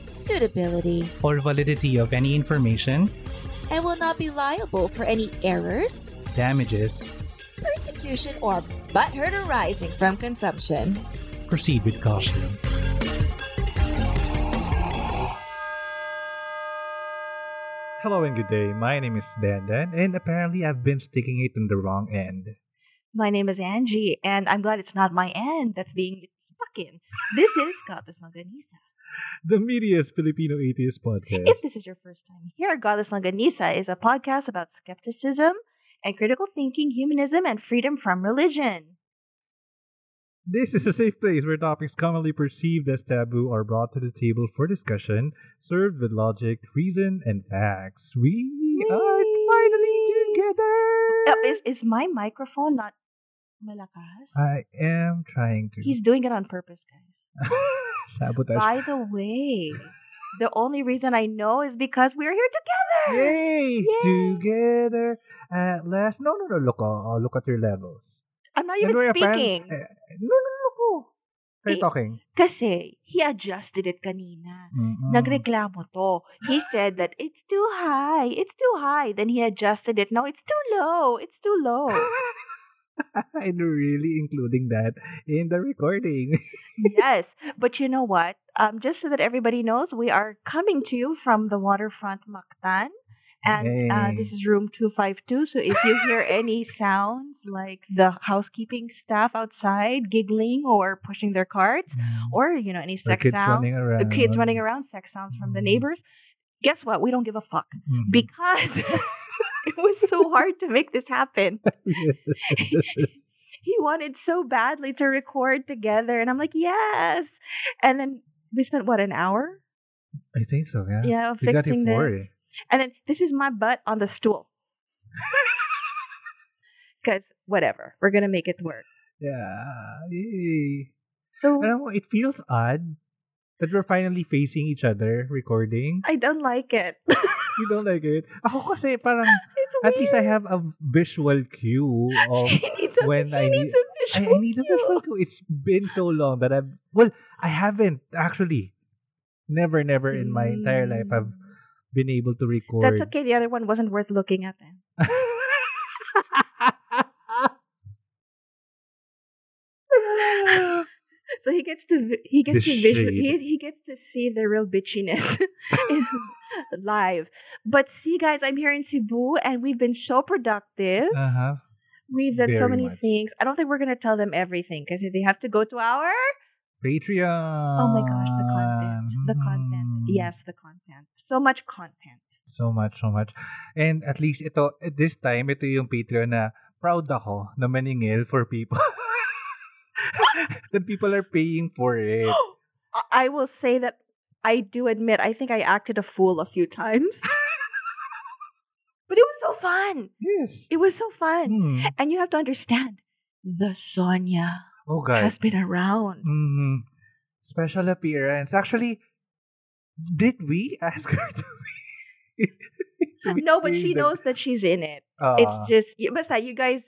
suitability, or validity of any information, and will not be liable for any errors, damages, persecution, or butthurt arising from consumption. proceed with caution. Hello and good day. My name is Dandan, and apparently I've been sticking it in the wrong end. My name is Angie, and I'm glad it's not my end that's being stuck in. This is Godless Longanisa. The Media's Filipino Atheist Podcast. If this is your first time here, Godless Longanisa is a podcast about skepticism and critical thinking, humanism, and freedom from religion. This is a safe place where topics commonly perceived as taboo are brought to the table for discussion, served with logic, reason, and facts. We are finally together! Oh, is, is my microphone not malakas? I am trying to He's doing it on purpose, guys. sabotage. By the way, the only reason I know is because we're here together. Yay! Yay! Together at last. No, no, no. Look, uh, look at your levels. I'm not even speaking. apparent- eh, no, no, no. Start Eh, talking. Kasi he adjusted it kanina. Mm-mm. Nagreklamo to. He said that it's too high. It's too high. Then he adjusted it. No, it's too low. It's too low. I'm really including that in the recording. yes. But you know what? Um, just so that everybody knows, we are coming to you from the waterfront Mactan. And uh, this is room 252. So if you hear any sounds like the housekeeping staff outside giggling or pushing their carts, or, you know, any sex sounds, the kids running around, sex sounds from the Mm. neighbors, guess what? We don't give a fuck. Mhm. because it was so hard to make this happen. He wanted so badly to record together, and I'm like, yes. And then we spent what an hour, I think so, yeah. yeah, got fixing this. it. And then this is my butt on the stool. Because whatever, we're gonna make it work. Yeah. Yay. So it feels odd that we're finally facing each other recording. I don't like it. You don't like it? Ako kasi parang, at least I have a visual cue of a, when he I need- a I, I need a visual cue. It's been so long that I've well, I haven't actually. Never, never in my entire life I've mm. been able to record. That's okay. The other one wasn't worth looking at then. So he gets to he gets The to visual, he he gets to see the real bitchiness live. But see, guys, I'm here in Cebu, and we've been so productive. uh-huh. We've done so many much. things. I don't think we're gonna tell them everything because they have to go to our. Patreon. Oh my gosh, the content, the content. Mm. Yes, the content. So much content. So much, so much. And at least ito, at this time, ito yung Patreon na proud ako na maningil for people. that people are paying for it. I- will say that I do admit I think I acted a fool a few times. but it was so fun. Yes. It was so fun. Hmm. And you have to understand, the Sonia Oh, guys. has been around. hmm Special appearance. Actually, did we ask her to be? No, but she the- knows that she's in it. Ah. it's just, basta, you guys,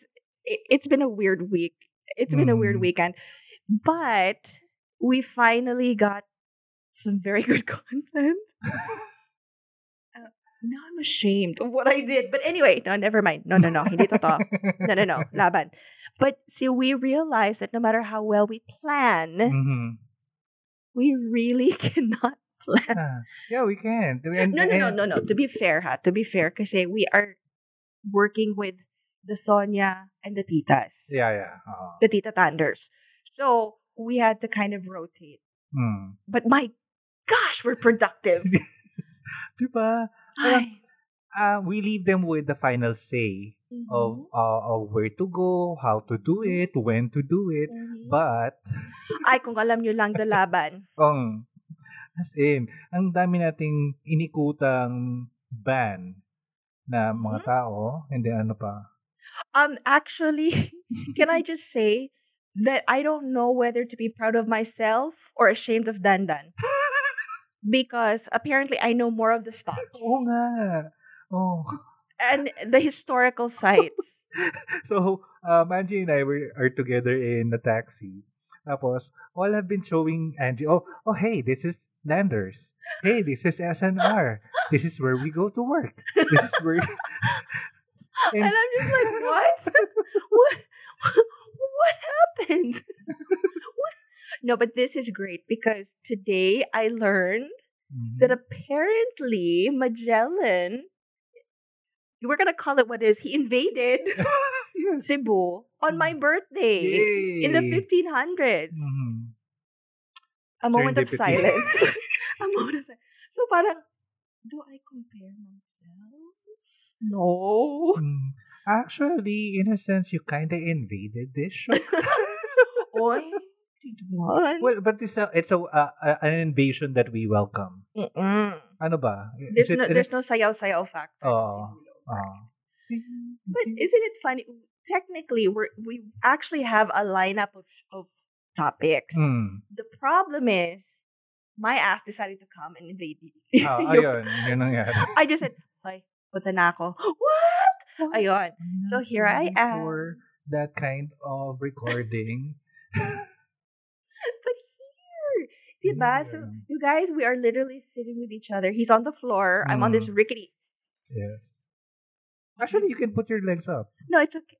it, it's been a weird week. It's been a weird Mm. weekend. But we finally got some very good content. Uh, now I'm ashamed of what I did. But anyway, no, never mind. No, no, no. Hindi totoo. No, no, no. Laban. But see, we realized that no matter how well we plan, Mhm. we really cannot plan. Ah, yeah, we can. And, No, no, no, no, no. To be fair, ha. To be fair, kasi we are working with the Sonia and the Titas, Yeah, yeah. Uh, the Tita Tanders. So we had to kind of rotate. hmm. But my gosh, we're productive. Diba? Ay. Uh, we leave them with the final say of, Mhm. uh, of where to go, how to do it, when to do it. Mhm. But, Ay, kung alam nyo lang the laban. um, As in, ang dami nating inikutang ban na mga Mhm. tao, and then ano pa? Um, actually, can I just say that I don't know whether to be proud of myself or ashamed of Dandan. Because apparently I know more of the stuff Oo nga. Oh. and the historical sites. so, um, Angie and I were, are together in the taxi. Tapos, all have been showing Angie, oh, oh, hey, this is Landers. Hey, this is SNR. This is where we go to work. This is where... and I'm just like, what? what? What happened? What? No, but this is great because today I learned Mhm. that apparently Magellan, we're gonna call it what is, he invaded yes. Cebu on my birthday Yay. in the 1500s. Mhm. A moment of silence. a moment of silence. So parang, do I compare myself? No. Mm. Actually, in a sense, you kind of invaded this show. Oy, well, but it's a, it's a, uh, an invasion that we welcome. Mm-mm. Ano ba? Is There's it- no, there's it- no sayaw-sayaw factor. Oo. Oo. But isn't it funny? Technically, we we actually have a lineup of of topics. Mm. The problem is, my ass decided to come and invade you. Ah, ayun. Yun nangyari. I just said, "Hoy, punta na ako." What? Ayun. So here I am. For that kind of recording. But here, diba? So, you guys, we are literally sitting with each other. He's on the floor. I'm on this Mm. rickety. Yes. Actually, you can put your legs up No, it's okay.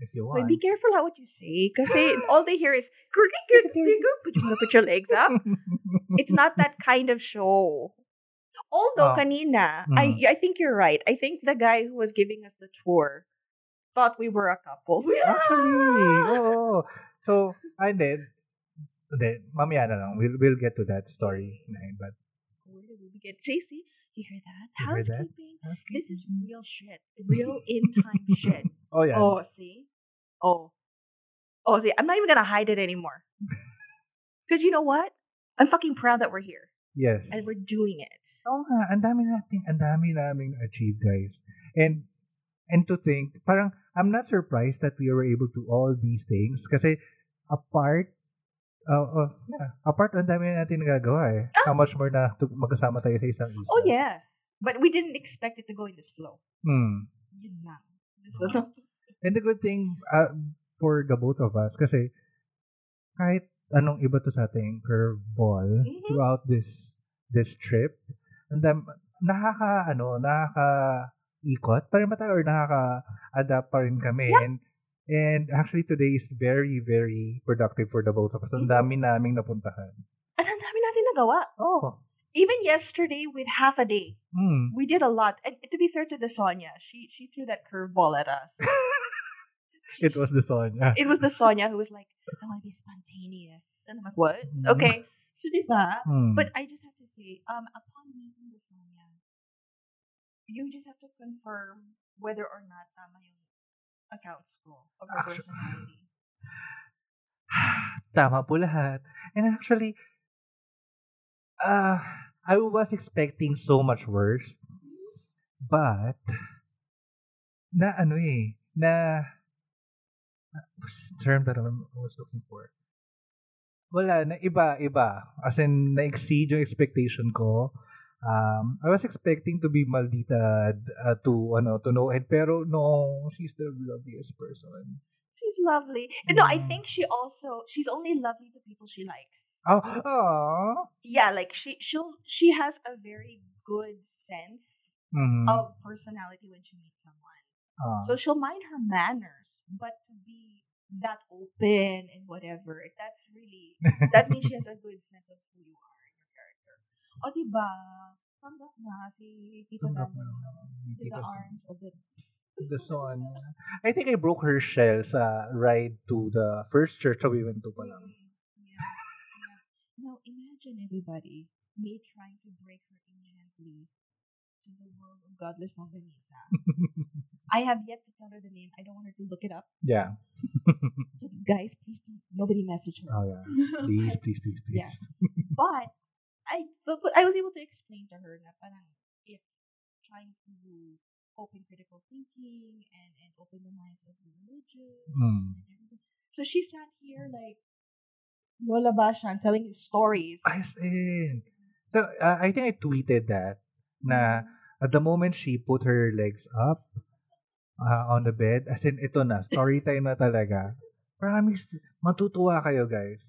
if you want. be careful how what you say, because all they hear is "Put your put your legs up." it's not that kind of show. Although Oh. kanina, Mm. I I think you're right. I think the guy who was giving us the tour thought we were a couple. Actually, oo. So, and then, then, mamaya na lang. We'll, we'll get to that story. But, Where did we begin? JC, you hear that? You hear that? Housekeeping. This is real shit. Real in time shit. oh, yeah. Oh, see? Oh. Oh, see, I'm not even gonna hide it anymore. Because you know what? I'm fucking proud that we're here Yes. and we're doing it. Oo nga, ang dami nating, ang dami naming achieve, guys. And, and to think, parang, I'm not surprised that we were able to all these things kasi apart, uh, uh, yeah, apart, ang dami natin nagagawa eh. How much more na magkasama tayo sa isang isa. Oh, yeah. But we didn't expect it to go in this flow. Hmm. Yun lang. And the good thing uh, for the both of us, kasi kahit anong iba to sa ating curveball Mhm. throughout this this trip, nakaka, ano, nakaka ikot pa rin ba tayo or nakaka-adapt pa rin kami. Yeah. And, and actually today is very, very productive for the both of us. Ang dami naming napuntahan. At ang dami natin nagawa. Oh. Even yesterday with half a day, Hmm. we did a lot. And to be fair to the Sonia, she she threw that curveball at us. It was the Sonia. It was the Sonia who was like, I want to be spontaneous. And I'm like, what? Mhm. Okay. So diba? Hmm. But I just say, um, upon meeting the Sonia, you just have to confirm whether or not tama yung accounts ko of her Actu- personality. Tama po lahat. And actually, uh, I was expecting so much worse. But, na ano eh, na, what's the term that I was looking for? Wala, na iba, iba. As in, na-exceed yung expectation ko. Um, I was expecting to be maldita uh, to, ano, to know it. Pero no, she's the loveliest person. She's lovely. And no, I Mm. think she also she's only lovely to people she likes. Oh, aw. Yeah, like she she'll she has a very good sense Mhm. of personality when she meets someone. Ah. So she'll mind her manners, but to be that open and whatever, that's really that means she has a good sense of who you are and your character. O diba? Tanggap na si Tita Tanggap na. to the Tita- arms of the the son. I think I broke her shell sa ride to the first church that we went to pa lang. Yeah, yeah. Now imagine everybody me trying to break her in gently to the world of godless Longanisa. I have yet to tell her the name. I don't want her to look it up. yeah. So guys, please don't, nobody message her. Oh yeah. Please, please, please, please. Yeah. But I but, but I was able to explain to her na parang it's trying to open critical thinking and and open the minds of the religious Mm. and everything. So she sat here like Lola Basyang telling you stories. As in. So, uh, I think I tweeted that na at the moment she put her legs up uh, on the bed, as in, ito na, story time na talaga. Promise, matutuwa kayo guys.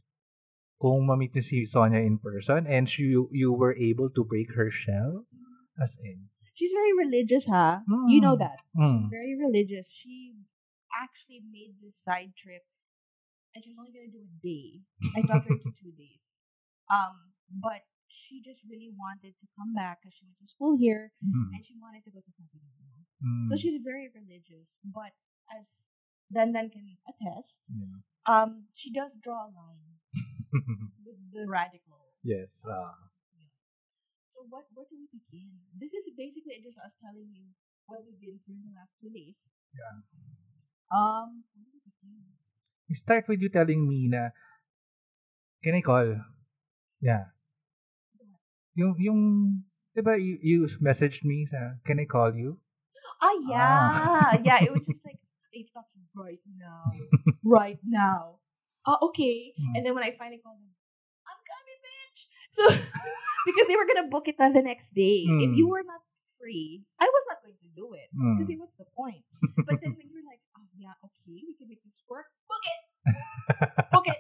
Kung mamit niyo si Sonia in person and she, you were able to break her shell. As in. She's very religious, huh? You know Mm. that. Mm. Very religious. She actually made this side trip and she was only gonna do a day. I dropped her to two days. Um, but she just really wanted to come back because she went to school here Mm. and she wanted to go to Domingo. Mm. So she's very religious, but as Dandan can attest, Yeah. um, she does draw a line with the radical. yes. Uh, So what where do we begin? This is basically just us telling you what we've been through in the last two days. Yeah. Um, where do we? We start with you telling me na, can I call? Yeah. Yung, yung, diba, you, you messaged me sa, can I call you? Ah, yeah, yeah. It was just like it stops right now, right now. Oh, okay. Hmm. And then when I finally called them, I'm coming, bitch. So because they were gonna book it on the next day. If Hmm. you were not free, I was not going to do it. Hmm. Because what's the point? But then when you're like, oh yeah, okay, we can make this work. Book it, book it.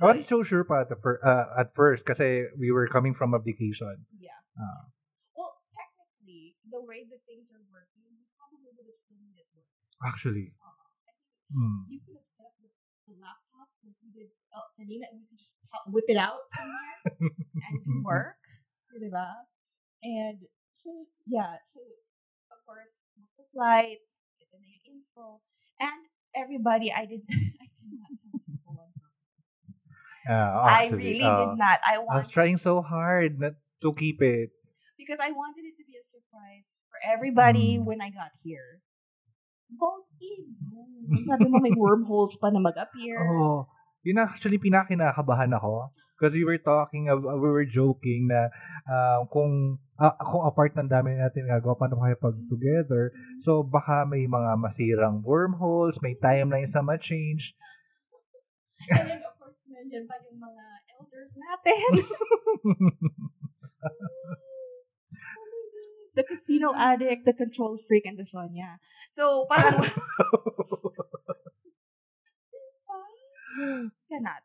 I wasn't so sure pa at, the fir- uh, at first kasi we were coming from a vacation. Yeah. Ah. Well, technically, the way that things are working, you probably would have still it work. Actually. Uh, Mm. you could have set up the, the laptop like we did uh, kanina and we could just whip it out somewhere and it work. Diba? And so, yeah, so of course, the flight, get the info, and everybody, I did, I did not tell people on Yeah, I really uh, did not. I I was wanted, trying so hard not to keep it. because I wanted it to be a surprise for everybody Mm. when I got here. Both in. Sabi mo may wormholes pa na mag-appear. Oh, yun actually pinakinakabahan ako. Because we were talking, of, we were joking na uh, kung ah, kung apart ng dami natin gagawa, paano kayo pag together. So, baka may mga masirang wormholes, may timeline sa ma-change. And then, of course, nandiyan pa yung mga elders natin. the casino addict, the control freak, and the Sonia. So, parang, cannot.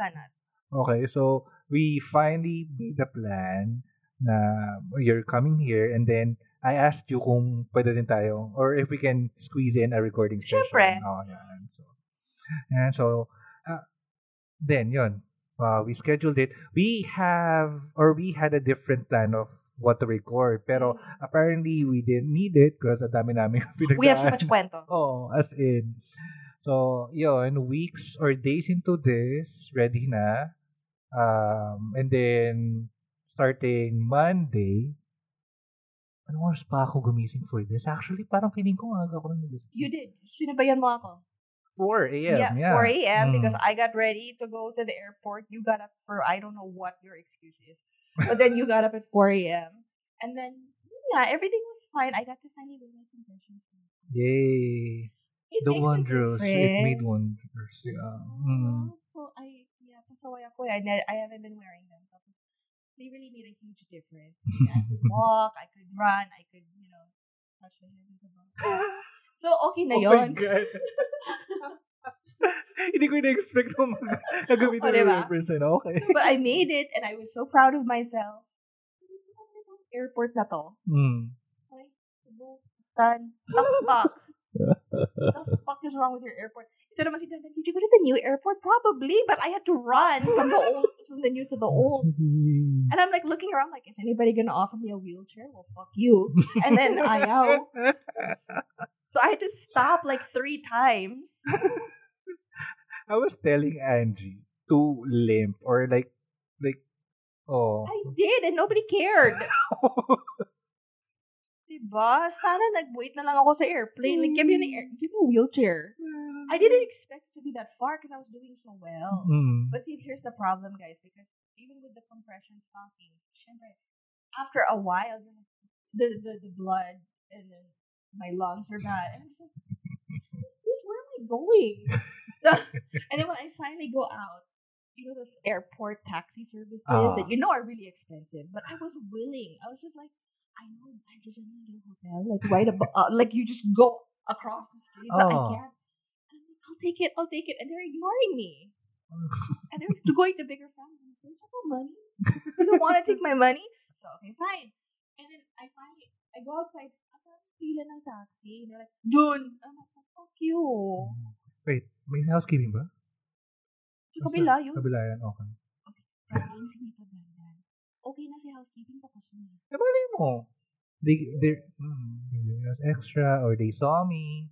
Cannot. okay, so we finally made the plan na you're coming here and then I asked you kung pwede din tayo or if we can squeeze in a recording session. Siyempre. Oh, yan. So, and so, uh, then, yun. Uh, we scheduled it. We have, or we had a different plan of what to record. Pero apparently, we didn't need it because ang dami namin Mm. We have so much pinagdaan. kwento. Oh, as in. So, yun, weeks or days into this, ready na. Um, and then, starting Monday, ano oras pa ako gumising for this? Actually, parang feeling ko aga ko nang nagising. You did. Sinabayan mo ako. 4 a.m. Yeah, yeah, 4 a.m. Mm. because I got ready to go to the airport. You got up for I don't know what your excuse is, but then you got up at 4 a.m. And then yeah, everything was fine. I got to finally do my confessions. Yay. It The wonders. It made wonders. Yeah. Mm. So I yeah, pasaway ako. I I haven't been wearing them. So they really made a huge difference. I could walk, I could run, I could you know touch the heavens above. So okay na Oh my. God. Hindi ko na-expect na mag- na gamitin Oh, diba? reference. Okay. but I made it and I was so proud of myself. Airport na to. Mm. Ay, Cebu, Tan, the fuck? What the fuck is wrong with your airport? Ito naman si Dandan, did you go to the new airport? Probably, but I had to run from the old, from the new to the old. And I'm like looking around like, is anybody gonna offer me a wheelchair? Well, fuck you. And then ayaw. I had to stop like three times. I was telling Angie to limp or like, like, oh. I did, and nobody cared. Diba? Sana nag-wait na lang ako sa airplane. Like, give me an air, give me a wheelchair. I didn't expect to be that far because I was doing so well. Mm. But see, here's the problem, guys, because even with the compression stocking, syempre, after a while, the, the, the blood and then my lungs are bad. And I'm just like, where am I going? and then when I finally go out, you know those airport taxi services Ah. that you know are really expensive, but I was willing. I was just like, I know I just in a hotel, like right above, uh, like you just go across the street, but I Oh. can't. And I'm like, I'll take it, I'll take it, and they're ignoring me. And they're going to bigger families. Don't you have money? You don't want to take my money? So, okay, fine. And then I finally, I go outside. Pila ng taxi. They're like, dun. I'm like, fuck you. Wait, may housekeeping ba? Sa kabila yun. Kabila yan, okay. Bandan. Okay na si housekeeping tapos na. Eh, mali mo. They, they're, hmm, they giving us extra or they saw me.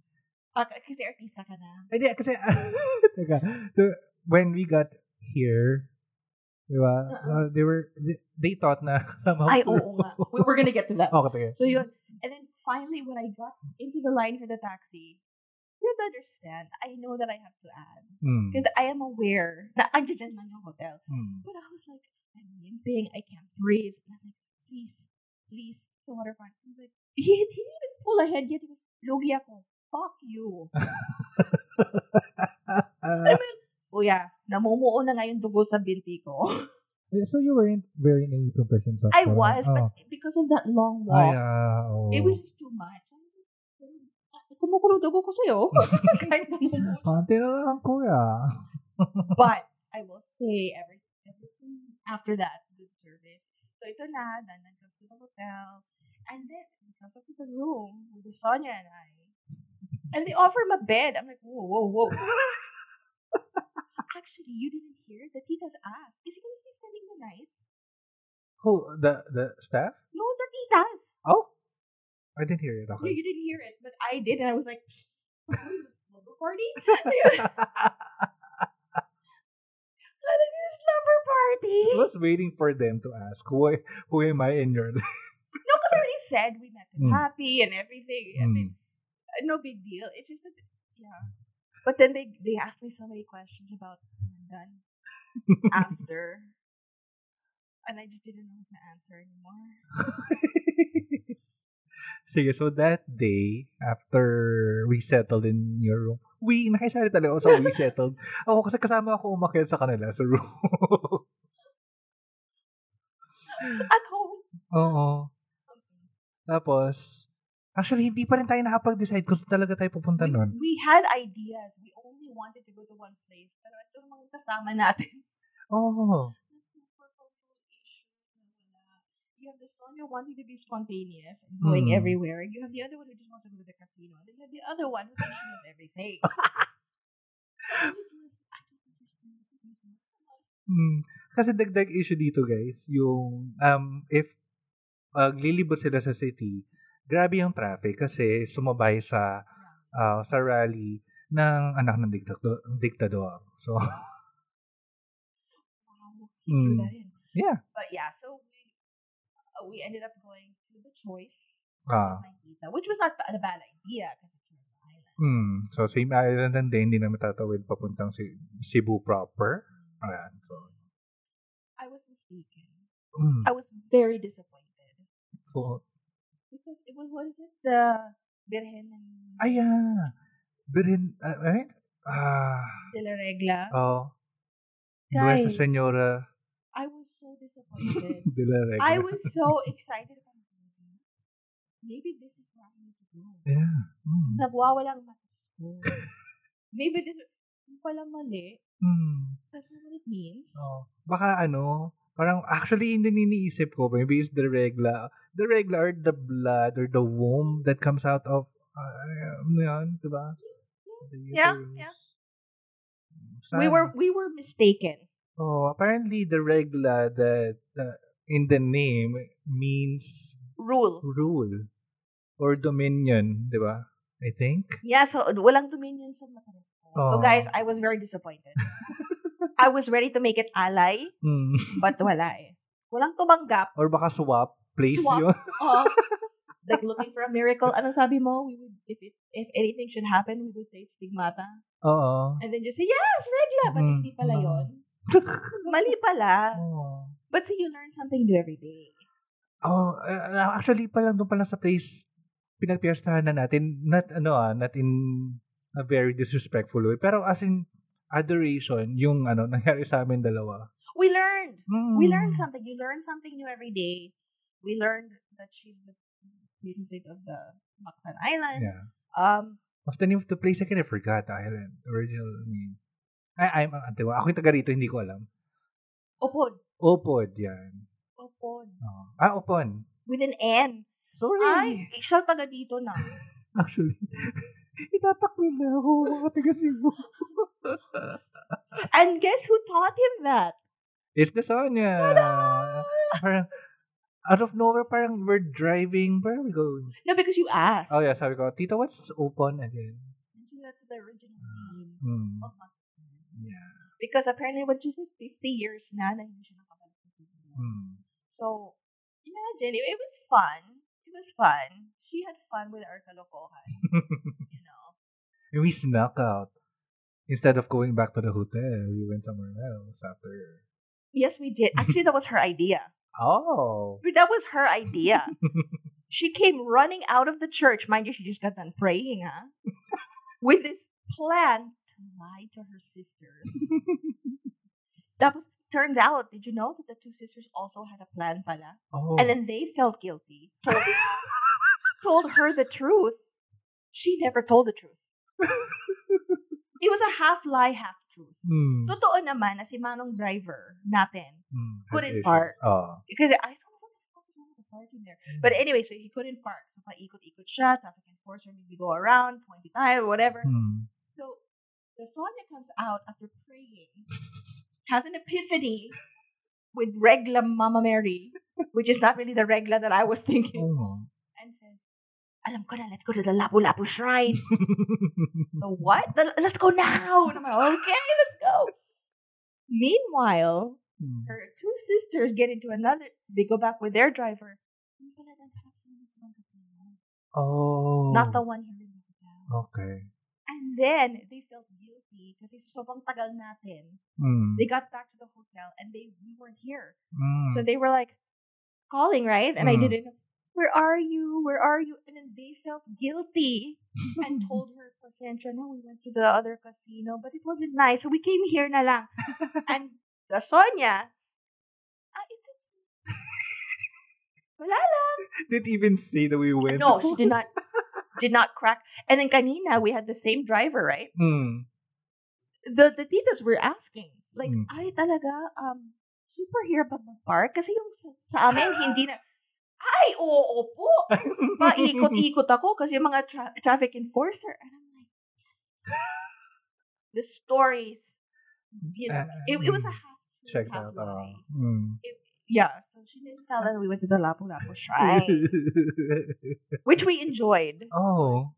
Ah, kasi artista ka na. Hindi, kasi, teka, so, when we got here, di ba, uh, they were, they, they thought na somehow. Ay, oo nga. We were gonna get to that. Okay, sige. So yun. And then finally, when I got into the line for the taxi, you understand, I know that I have to add. Hmm. Because I am aware na andyan man yung hotel. Hmm. But I was like, I'm limping, I can't breathe. And I'm like, please, please, sa waterfront. He's like, he, he didn't even pull ahead yet. He was, Lugi ako. Fuck you. Uh, Kuya, namumuo na nga yung dugo sa binti ko. so you weren't wearing any compression socks? I was, oh. but because of that long Ay, walk, ah, oh. it was too much. Ah, Kumukulo dugo ko sa'yo. Kahit namumuo. Na lang, kuya. But I will say every, everything after that, good service. So ito na, dandan to the hotel. And then, because of the room with the Sonia and I, and they offer him a bed. I'm like, whoa, whoa, whoa. Actually, you didn't hear the tita's asked, is he going to be spending the night? Who? The, the staff? No, the titas. Oh? I didn't hear it. No, you didn't hear it, but I did, and I was like, slumber party? What is this slumber party? I was waiting for them to ask, who, I- who am I in your life? No, because already said we met him Mm. happy and everything. I mean, no big deal. It's just that, yeah. But then they they asked me so many questions about London after, and I just didn't know how to answer anymore. Sige, so that day, after we settled in your room, we, nakisali talaga ako sa we settled. Ako kasi kasama ako umakyat sa kanila sa room. At home. Oo. Tapos, actually, hindi pa rin tayo nakapag-decide kung talaga tayo pupunta We, nun. we had ideas. We only wanted to go to one place. Pero ito yung mga kasama natin. Oo. You have the Sonia wanting to be spontaneous and going Hmm. everywhere. You have the other one who just wants to go to the casino. And then you have the other one who thinks knows everything. Hmm. Kasi dagdag issue dito, guys, yung, um, if uh, lilibot sila sa city, grabe yung traffic kasi sumabay sa uh, sa rally ng anak ng diktador. diktador. So. Rin. yeah. But yeah, so we uh, we ended up going to the choice Ah. which was not a bad idea because it's an island. Hmm. So, same island and then hindi na matatawid papuntang si Cebu proper. Ayan. So, I was mistaken. mm. I was very disappointed so what is it the Virgen and ayan. Birin, uh, right? Ah. de la Regla. Oh. Guys. Nuestra Señora I was so disappointed. de la Regla. I was so excited about movie. Maybe this is where I need to go. Yeah. Mm. Nagwawalang mata ko. Maybe this yung pala mali. Mm. That's not what it means. Oh. Baka ano, parang actually hindi iniisip ko, maybe it's the regla. The regular, or the blood or the womb that comes out of, uh, ano yan, diba? The Yeah, uterus. yeah. We were we were mistaken. Oh, apparently the regla that uh, in the name means Rule. rule or dominion, di ba? I think. Yeah, so walang dominion sa mata. So Oh. guys, I was very disappointed. I was ready to make it alay, Hmm. but wala eh. Walang tumanggap. or baka swap place Swap. yun. Oh, like looking for a miracle. Ano sabi mo? We would, if it, if anything should happen, we would say stigmata. Oo. And then just say, yes, regla! But Mm, hindi pala mm. yon. Mali pala. oh. But see, you learn something new every day. Oh, uh, actually pa lang doon pa lang sa place pinagpiestahan na natin not ano ah, not in a very disrespectful way pero as in adoration yung ano nangyari sa amin dalawa. We learned. Mm. We learned something. You learn something new every day. We learned that she's the music of the Mactan Island. Yeah. Um, What's the name of the place again? I forgot the island. Original name. Ay, I'm, antiwa. Ako yung taga rito, hindi ko alam. Opod. Opod, yan. Opod. Oh. Ah, Opon. With an N. Sorry. Ay, siya taga dito na. Actually, itatakil na ako mga taga Cebu. And guess who taught him that? It's the Sonya. Parang, out of nowhere, parang we're driving. Where are we going? No, because you asked. Oh, yeah, sabi ko, Tito, what's open again? She That's the original name Hmm. of Mactan. Yeah. Because apparently, what she said, 50 years na na hindi siya nakabalik sa. Hmm. So, imagine, it, it was fun. It was fun. She had fun with our kalokohan, you know. and we snuck out. Instead of going back to the hotel, we went somewhere else after. Yes, we did. Actually, that was her idea. Oh. But That was her idea. she came running out of the church. Mind you, she just got done praying, huh? With this plan to lie to her sisters. That was, turns out, did you know that the two sisters also had a plan pala? oh. And then they felt guilty. Told, told her the truth. She never told the truth. It was a half lie, half truth. Hmm. Totoo naman na si Manong driver natin Hmm. couldn't park. Oh. Because I thought, what the fuck is wrong with the parking there? But anyway, so he couldn't park. So paikot-ikot siya, traffic enforcer maybe go around, 20 tayo, whatever. Hmm. So the Sonia comes out after praying, has an epiphany with regla Mama Mary, which is not really the regla that I was thinking, Oh. Alam ko na, let's go to the Lapu-Lapu Shrine. the what? The, let's go now! And I'm like, okay, let's go. Meanwhile, Hmm. her two sisters get into another, they go back with their driver. Yung pala, that's happening with one casino. Oh. Not the one here in the hotel. Okay. And then, they felt guilty kasi sobrang tagal natin. Hmm. They got back to the hotel and they we weren't here. Hmm. So they were like calling, right? And I Mm. didn't. Where are you? Where are you? And then they felt guilty and told her, Pasensya na, we went to the other casino, but it wasn't nice. So we came here na lang. and the Sonia, ah, ito. Wala lang. Didn't even say that we went. No, she did not, did not crack. And then kanina, we had the same driver, right? Hmm. The, the titas were asking, like, Mm. ay talaga, um, super here ba mag-park? Kasi yung sa, sa amin, hindi na, ay, oo po. Paikot-ikot ako kasi mga tra- traffic enforcer. And I'm like, the stories, you know, it, it was a mm. half Check half that out. Hmm. Yeah, so she didn't tell us we went to the Lapu-Lapu Shrine, which we enjoyed. oh.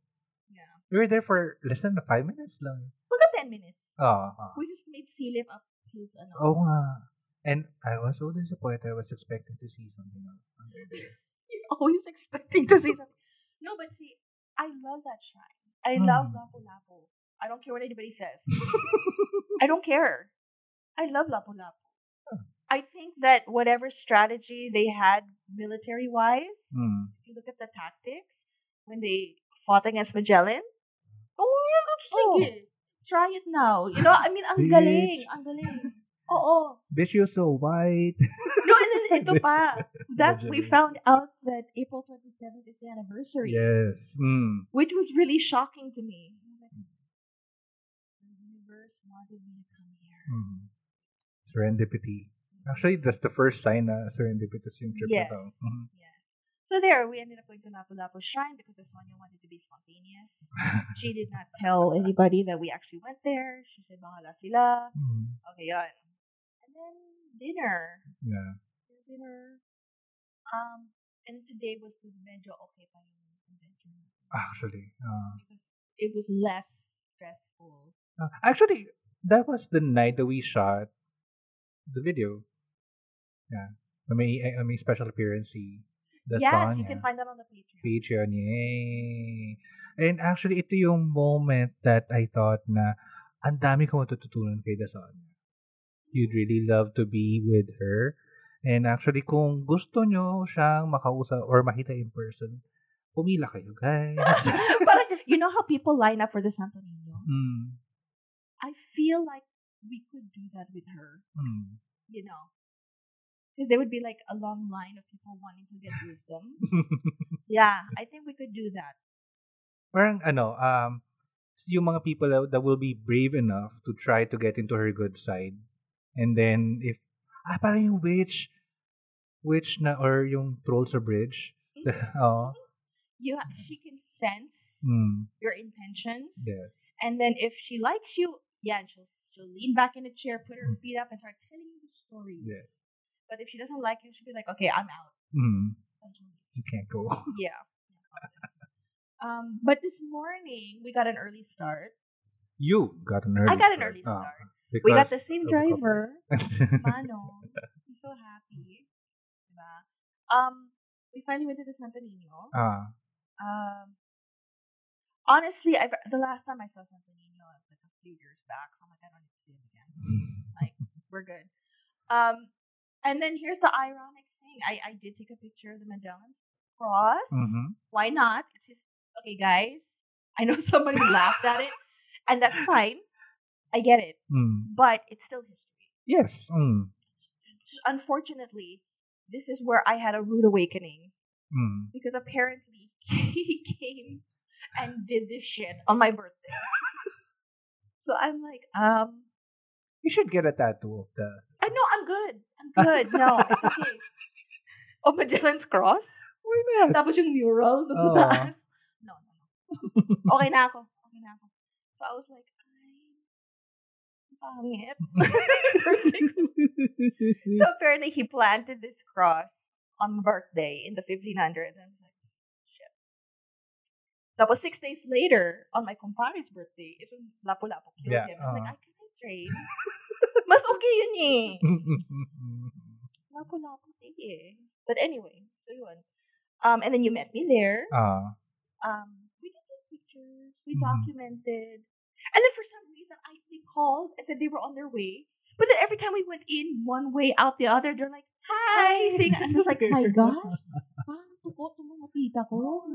Yeah. We were there for less than five minutes lang. Mga 10 minutes. Oh. oh. We just made Silip up his, ano. Oo nga. And I was so disappointed. I was expecting to see something else under there. You're always expecting to see something. No, but see, I love that shrine. I Hmm. love Lapu-Lapu. I don't care what anybody says. I don't care. I love Lapu-Lapu. I think that whatever strategy they had military-wise, Hmm. if you look at the tactics, when they fought against Magellan, oh, yeah, sige. Try it now. You know, I mean, ang galing. Ang galing. Oo. Bitch, you're so white. No, and then ito pa. That we found out that April 27th is the anniversary. yes. Hmm. which was really shocking to me. The universe wanted me to come here. Hmm. Serendipity. Actually, that's the first sign na serendipitous yung trip Yes. na. Mhm. Yeah. So there, we ended up going to Lapu-Lapu Shrine because Sonia wanted to be spontaneous. She did not tell anybody that we actually went there. She said, bahala sila. Hmm. Okay, yun. Then dinner. Yeah. Dinner. Um, and today was medyo okay pa yung convention. Actually. Uh, Because it was less stressful. uh, actually, that was the night that we shot the video. Yeah. I may, I may special appearance si the yes, Sonia. you can find that on the Patreon. Patreon. Yay! And actually, ito yung moment that I thought na ang dami ko matututunan kay Dason. You'd really love to be with her. And actually, kung gusto nyo siyang makausap or makita in person, pumila kayo, guys. but you know how people line up for the Santo Niño? mm. I feel like we could do that with her. Mm. You know, because there would be like a long line of people wanting to get wisdom. yeah, I think we could do that. Parang ano, um, yung mga people that will be brave enough to try to get into her good side. And then if, ah, parang yung witch, witch na, or yung trolls sa bridge. oh. You, ha- she can sense Mm, your intentions, yes. and then if she likes you, yeah, she'll she'll lean back in a chair, put her feet up, and start telling you the story. Yes. But if she doesn't like you, she'll be like, okay, I'm out. Mm, you can't go. Yeah. Um, but this morning we got an early start. You got an early I got an start. early Ah, start. Because We got the same of the couple. driver. I'm so happy. Diba? Um, we finally went to the Santo Niño. ah, Um, honestly, I the last time I saw Santo Niño was like a few years back. So I'm like, I don't need to see him again. Like, we're good. Um, and then here's the ironic thing. I, I did take a picture of the Magellan Cross. mhm. Why not? It's just, okay, guys. I know somebody laughed at it, and that's fine. I get it, Mm. but it's still history. Yes. Mm. Unfortunately, this is where I had a rude awakening Mm. because apparently he came and did this shit on my birthday. so I'm like, um, You should get a tattoo of the. I know I'm good. I'm good. No, it's okay. Oh, Magellan's Cross? Why not? Tapos yung mural doon sa No, no, no. Okay na ako. Okay na ako. So I was like, pangit. so apparently he planted this cross on birthday in the 1500s. And like, shit. Tapos six days later, on my compadre's birthday, it was Lapu-Lapu killed Yeah, him. I was like, uh. I can I trade? Mas okay yun eh. Lapu-Lapu, sige. But anyway, so yun. Um, and then you met me there. Ah. Um, we did pictures. We Mhm. documented. And then for some reason, I they called and said they were on their way. But then every time we went in one way, out the other, they're like, hi. Saying, and I was like, my gosh. Parang tukot mo makita ko.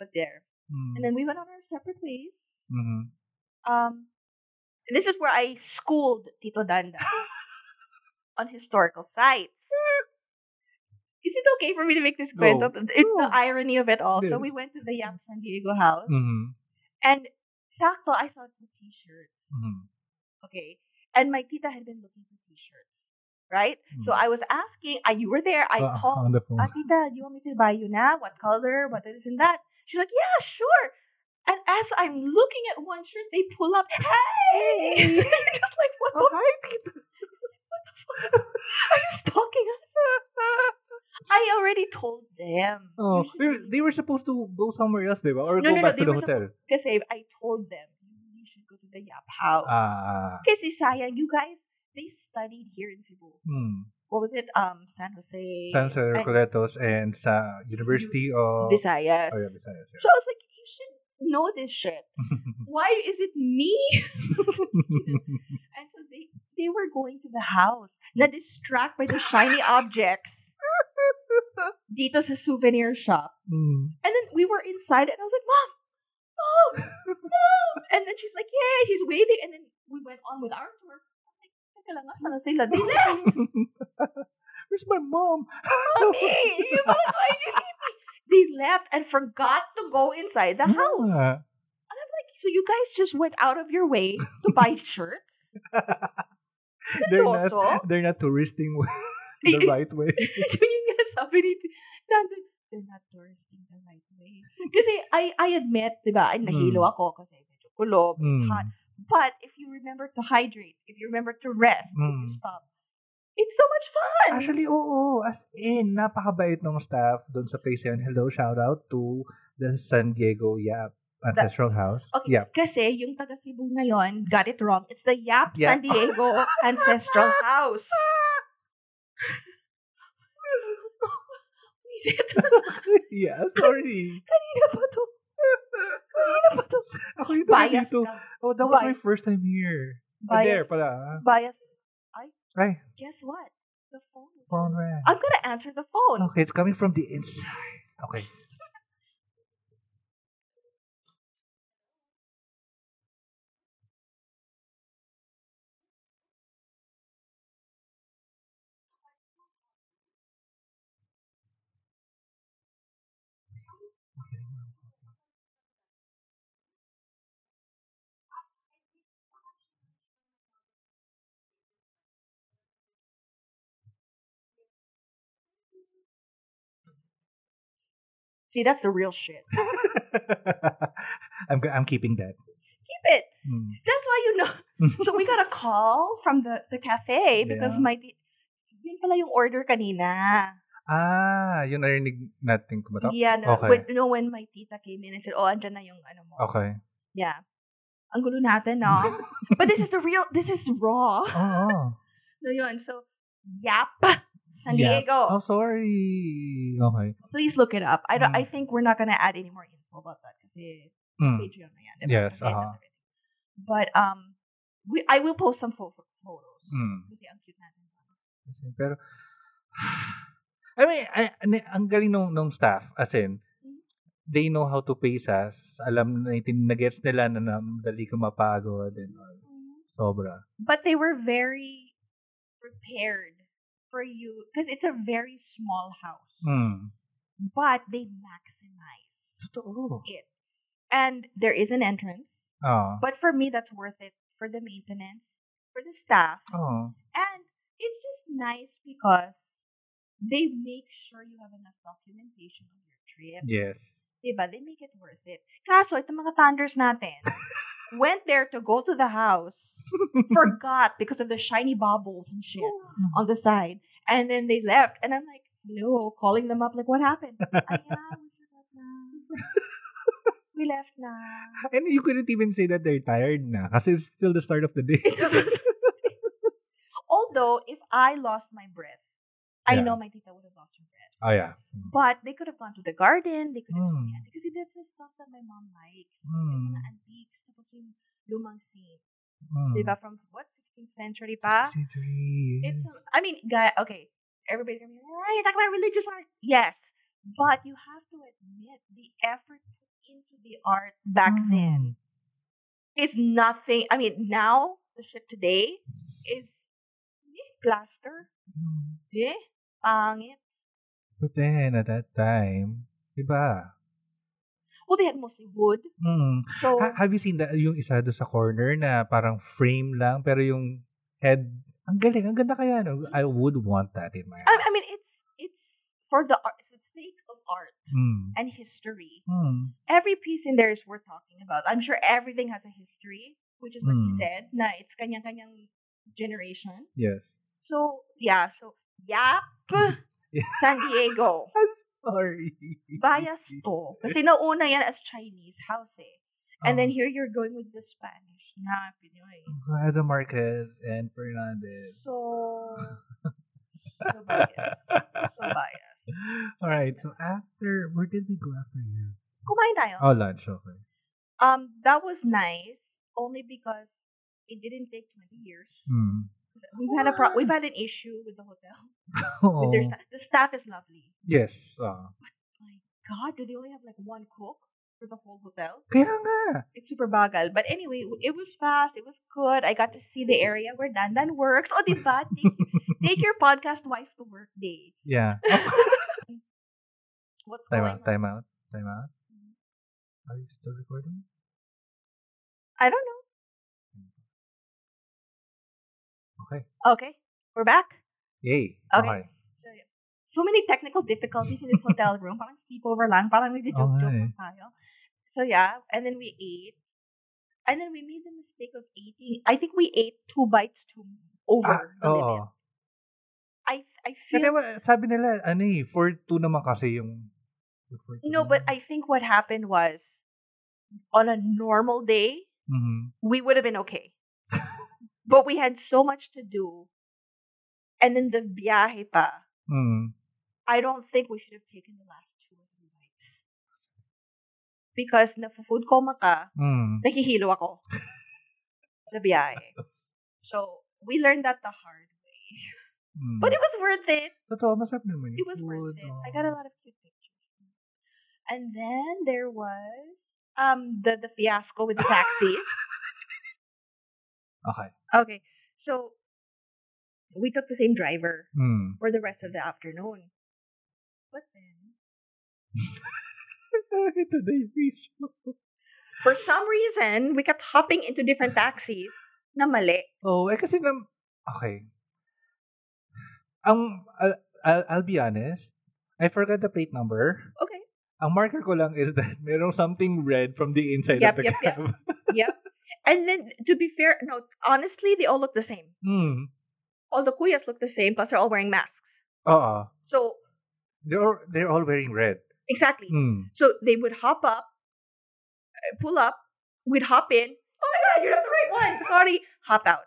But there. Mm. And then we went on our separate ways. Mhm. Um, and this is where I schooled Tito Danda on historical sites. Is it okay for me to make this No. kwento? It's the irony of it all. So we went to the Yap San Diego house, Mhm. and sakto, I saw the t-shirts. Mhm. Okay. And my tita had been looking for t-shirts. Right? So Mm. I was asking, uh, you were there, I Ah, called, on the phone. ah, tita, do you want me to buy you now? What color? What this and that? She's like, yeah, sure. And as I'm looking at one shirt, they pull up, hey! Just like, what the hi, Tita. what the fuck? Are you stalking us? I already told them. Oh, they, should- they were supposed to go somewhere else, diba? Or No, go no, no, back they to the were hotel. Kasi I told them, you should go to the Yap house. Ah. Kasi sayang, you guys, they studied here in Cebu. Hmm. What was it? Um, San Jose. San Jose and Recoletos and sa University of... Visayas. Oh, yeah, Visayas. So I was like, you should know this shit. Why is it me? and so they they were going to the house na distract by the shiny objects dito sa souvenir shop. Hmm. And then we were inside and I was like, Mom, Mom, Mom. And then she's like, yeah, she's waiting. And then we went on with our tour. I'm like, teka lang, asan na sila? They left. Where's my mom? Mommy, you why you me? They left and forgot to go inside the house. Ah. And I'm like, so you guys just went out of your way to buy shirts? they're not they're not touristing the right way. Yun nga sabi ni they're not touristing the right way. Kasi I, I admit, di ba, nahilo Hmm. ako kasi medyo kulob, it's Hmm. hot. But if you remember to hydrate, if you remember to rest, if you Hmm. stop, it's so much fun. Actually, oo. As in, napakabait ng staff doon sa place yan. Hello, shout out to the San Diego Yap Ancestral House. Okay, Yap. kasi yung taga Cebu ngayon got it wrong. It's the Yap Yeah. San Diego Ancestral House. Yeah, sorry. Kanina pa to. Kanina pa to. Ako yung Bias dito. lang. Oh, that was my first time here. Ah, Bias. There pala. ah. Bias. Ay, Guess what? The phone. phone rang. I'm gonna answer the phone. Okay, it's coming from the inside. Okay. See, that's the real shit. I'm I'm keeping that. Keep it. Hmm. That's why you know. so we got a call from the the cafe because Yeah. my yun pala yung order kanina. Ah, yun narinig natin kumatok? Yeah, no, Okay. when, know, when my tita came in and said, oh, andyan na yung ano mo. Okay. Yeah. Ang gulo natin, no? but this is the real, this is raw. Oo. So yun, so, yap, San Yeah. Diego. Oh, sorry. Okay. Please look it up. I don't, Mm. I think we're not gonna add any more info about that kasi Mm. Patreon na yan. diba? Yes, uh-huh. But, um, we, I will post some photos. Mm. Kasi ang cute natin. Pero, I mean, I, ang galing nung, nung staff, as in, they know how to pace us. Alam na, nagets nila na, na madali ka mapagod and all. Sobra. But they were very prepared for you because it's a very small house. Hmm. But they maximize it. And there is an entrance. Oo. But for me, that's worth it for the maintenance, for the staff. Oo. And it's just nice because they make sure you have enough documentation on your trip. Yes. Diba? They make it worth it. Kaso, itong mga thunders natin, went there to go to the house, forgot because of the shiny bubbles and shit on the side, and then they left. And I'm like, no, calling them up, like, what happened? We forgot na. We left na. And you couldn't even say that they're tired na kasi it's still the start of the day. Although, if I lost my breath, I Yeah. know my tita would have lost her breath. oh, yeah. But they could have gone to the garden. They could have Mm. because that's the stuff that my mom likes. Mm. Mga antiques, tapos yung lumang scene. Mm. Diba? From what, 16th century pa? Sixty-three. It's, I mean, guy, okay, everybody's gonna be like, "Ah, you're about religious art. Yes. But you have to admit the effort put into the art back Mm. then is nothing. I mean, now, the shit today is plaster. Mm. Eh? Pangit. But then, at that time, diba? Well, they had mostly wood. Mm. So, Ha- have you seen that yung isa doon sa corner na parang frame lang pero yung head ang galing ang ganda kaya no I would want that in my I, house. I mean, it's it's for the art, it's the sake of art Mm. and history. Mm. Every piece in there is worth talking about. I'm sure everything has a history, which is what he Hmm. said. Na it's kanyang-kanyang generation. Yes. So yeah, so yap, Yeah. San Diego, Sorry. bias to. Kasi nauna yan as Chinese house eh. And then Oh. here you're going with the Spanish na Pinoy. Ada Marquez and Fernandez. So, so biased. So biased. All right. So after, where did we go after you? Kumain tayo. Oh, lunch. Okay. Um, that was nice only because it didn't take 20 years. Hmm. We've had a pro- we've had an issue with the hotel. Oh. With sta- the staff is lovely. Yes. Uh, My God, do they only have like one cook for the whole hotel? kaya nga. It's super bagal. But anyway, it was fast. It was good. I got to see the area where Dandan works. Oh, diba? Take, take your podcast wife to work day. Yeah. What's Time going out. on? Time out. Time out. Are you still recording? I don't know. Okay. Okay, we're back. Yay. Okay. So, many technical difficulties in this hotel room. Parang sleepover lang. Parang lang tayo. So yeah, and then we ate. And then we made the mistake of eating. I think we ate two bites too over Ah, the limit. I I feel wa- sabi nila, ano eh, 4-2 naman kasi yung... no, but I think what happened was on a normal day Mhm. we would have been okay, but we had so much to do, and then the biyahe pa. Mm. I don't think we should have taken the last two or three bites. Because na food coma ka, Mm. nahihilo ako sa biyahe. So, we learned that the hard way. Mm. But it was worth it. Totoo, masarap naman It was worth it. oh. I got a lot of cute pictures. And then there was um the the fiasco with the taxi. Okay. okay, so we took the same driver Mm. for the rest of the afternoon. But then, Ito na yung visual. for some reason, we kept hopping into different taxis na mali. Oh, eh kasi nam... Okay. Ang... I'll, I'll, I'll be honest. I forgot the plate number. Okay. Ang marker ko lang is that merong something red from the inside Yep, of the yep, yep. cab. Yep. And then, to be fair, no, honestly, they all look the same. Hmm. All the kuyas look the same, plus they're all wearing masks. Oo. So, They're all, they're all wearing red. exactly. Hmm. So they would hop up, uh, pull up, we'd hop in. Oh my god, you're not the right one. Sorry, hop out.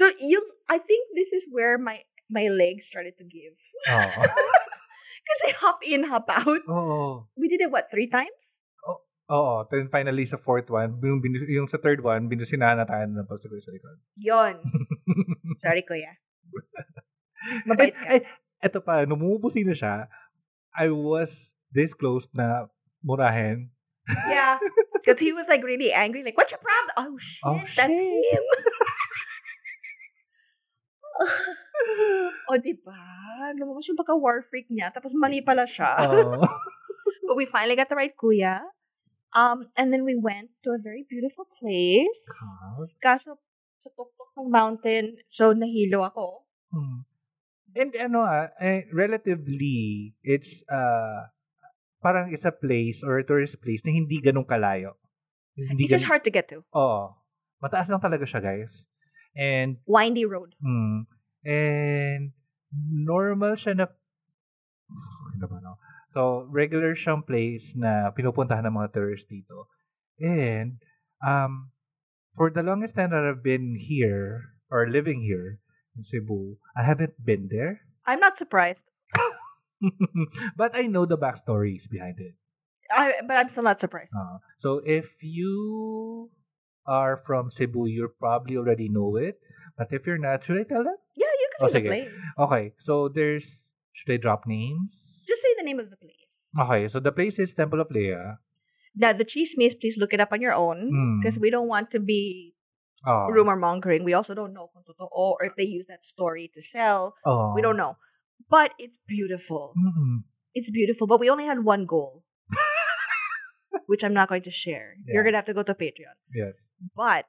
So you, I think this is where my my legs started to give because they hop in, hop out. Oo. We did it what three times? Oh, oh. Then finally sa fourth one, yung, bin- yung sa third one, binusinahan na tayo ng pagsagoy sa likod. Yon. Sorry, kuya. Mabait ka. Eh, eto pa, nung bumubusi na siya, I was this close na murahin. Yeah, because he was like really angry. Like, what's your problem? Oh shit, Oh, that's shit. him. oh, di ba? Lumabas yung baka war freak niya, tapos mali pala siya. Oo. But we finally got the right kuya. Um, and then we went to a very beautiful place. Kaso, sa tuktok ng mountain, so nahilo ako. Hmm. And ano ah, eh, relatively, it's uh, parang it's a place or a tourist place na hindi ganun kalayo. Hindi It's ganun, hard to get to. Oo. Mataas lang talaga siya, guys. And, Windy road. hmm, and normal siya na, ano? So, regular siyang place na pinupuntahan ng mga tourists dito. And, um, for the longest time that I've been here, or living here, in Cebu, I haven't been there. I'm not surprised. but I know the backstories behind it. I, but I'm still not surprised. Uh, so if you are from Cebu, you probably already know it. But if you're not, should I tell them? Yeah, you Oh, can the sige. place. Okay, so there's, should I drop names? Just say the name of the place. Okay, so the place is Temple of Leah. Now, the chismes, please look it up on your own. Hmm. Because we don't want to be Oh, rumor mongering. We also don't know kung totoo or if they use that story to sell. Oh. We don't know. But it's beautiful. Mm-mm. It's beautiful. But we only had one goal, which I'm not going to share. You're going to have to go to Patreon. Yes. But,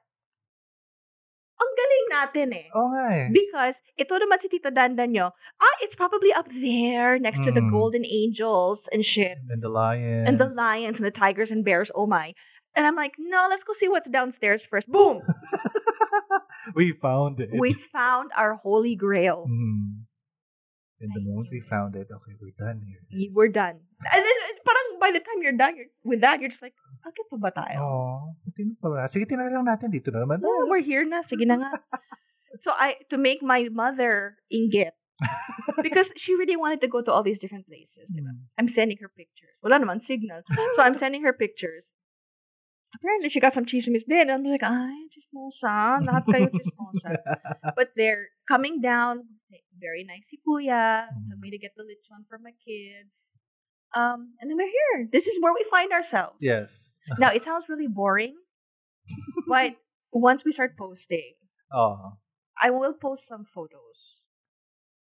ang galing natin eh. Oh, nga eh. Because ito naman si Tito Dandan nyo, ah, it's probably up there next to the Mm. golden angels and shit. And the lion. And the lions and the tigers and bears, oh my. And I'm like, no, let's go see what's downstairs first. Boom! we found it. we found our holy grail. Mm. And the moment we found it, okay, we're done here. We're done. And then, it's parang by the time you're done you're, with that, you're just like, bakit pa ba tayo? Oh, sino pa ba? Sige, tinala lang natin dito na naman. Oh, we're here na. Sige na nga. so I, to make my mother inggit, because she really wanted to go to all these different places. Mm. I'm sending her pictures. Wala naman signal. So I'm sending her pictures. Apparently, she got some cheese chismis din. And I'm like, ay, chismosa. Lahat kayo chismosa. But they're coming down. Very nice si Kuya. Took me to get the lechon for my kids. Um, and then we're here. This is where we find ourselves. yes. Now, it sounds really boring, but once we start posting, Oh, I will post some photos.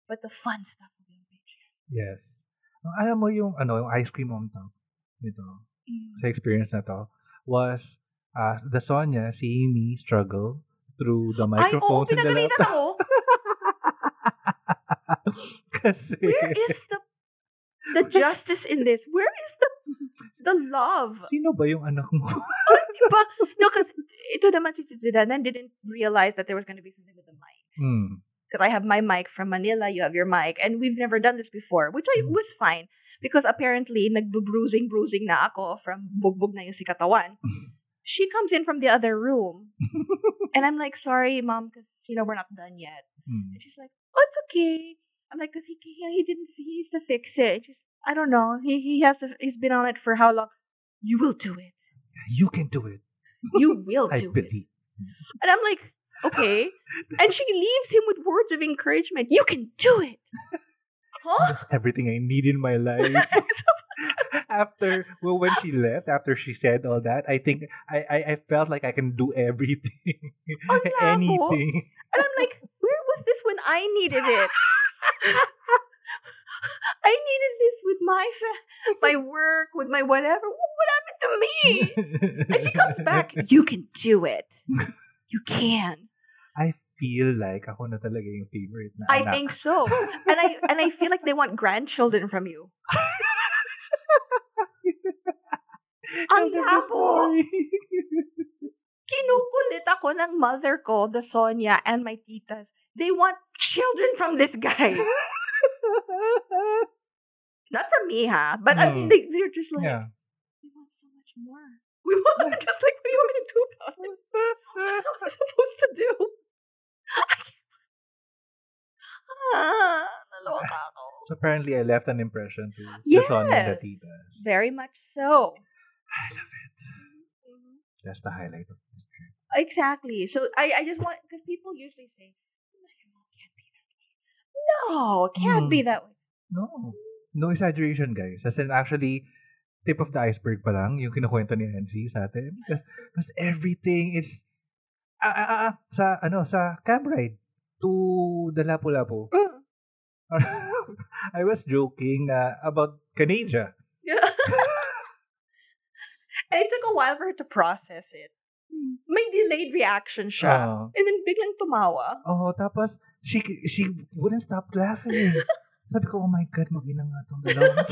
But the fun stuff will be on Patreon. yes. Alam mo yung, ano, yung ice cream on top nito, sa experience na to, was uh, the Sonia seeing me struggle through the microphone. Ay, oo, microphones and the pinagalitan ako. Kasi, Where is the the justice in this? Where is the the love? sino ba yung anak mo? Oh, diba? No, because ito naman si Dandan didn't realize that there was going to be something with the mic. hmm. Because I have my mic from Manila, you have your mic, and we've never done this before, which I Mm. was fine. Because apparently, nagbu-bruising, bruising na ako from bugbog na yung si katawan. She comes in from the other room, and I'm like, sorry, mom, because, you know, we're not done yet. Hmm. And she's like, oh, it's okay. I'm like, cause he, he, he didn't, he needs to fix it. She's, I don't know. He, he has to, he's been on it for how long? You will do it. You can do it. You will I do it. believe. And I'm like, Okay? And she leaves him with words of encouragement. You can do it. Huh? That's everything I need in my life. after well when she left, after she said all that, I think I, I, I felt like I can do everything. Oh, Anything. And I'm like, where was this when I needed it? I needed this with my my work, with my whatever. What happened to me? And she comes back. You can do it. You can. I feel like ako na talaga yung favorite na I anak. think so. And I and I feel like they want grandchildren from you. Ang That's the labo. story. Kinukulit ako ng mother ko, the Sonia, and my titas. They want children from this guy. Not from me, ha? But I mean, Mm. they, they're just like, yeah. we want so much more. We want just like, what do you want me to do about it? What am I supposed to do? Ah, naloka ako. So apparently I left an impression to Yes. the Sonia and the titas. Very much so. I love it. That's the highlight of this trip. Exactly. So I, I just want because people usually say, "No, it can't be that way." No, it can't Hmm. be that way. No. No exaggeration, guys. As in, actually, tip of the iceberg pa lang, yung kinukwento ni NC sa atin. Because, because everything is, ah, ah, ah, sa, ano, sa cab ride to the Lapu-Lapu. I was joking uh, about Canada. Yeah. and it took a while for her to process it. May delayed reaction siya. Ah. and then biglang tumawa. Oh, tapos, she, she wouldn't stop laughing. Sabi ko, oh my God, mag-ina nga tong dalawa.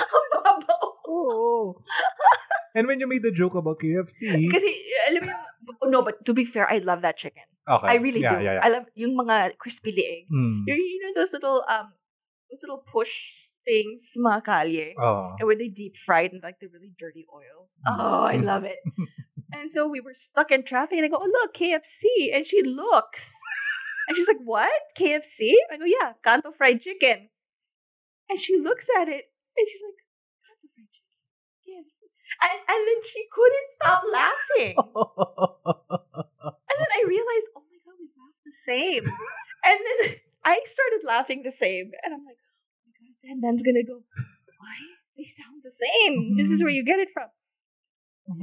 Ang babaw. Oo. And when you made the joke about KFC, Kasi, alam mo yung, no, but to be fair, I love that chicken. okay. I really yeah, do. Yeah, yeah. I love yung mga crispy leeg. Mm. You, know those little, um, those little push things, mga kalye. Oh. and where they deep fried in like the really dirty oil. Oh, I love it. and so we were stuck in traffic, and I go, "Oh look, KFC," and she looks, and she's like, "What? KFC?" I go, "Yeah, Kanto fried chicken." And she looks at it, and she's like, "Kanto fried chicken, KFC," and and then she couldn't stop laughing. And then I realized, oh my god, we laugh the same. And then I started laughing the same, and I'm like, oh my god, Dandan's gonna go. Why? They sound the same. This is where you get it from.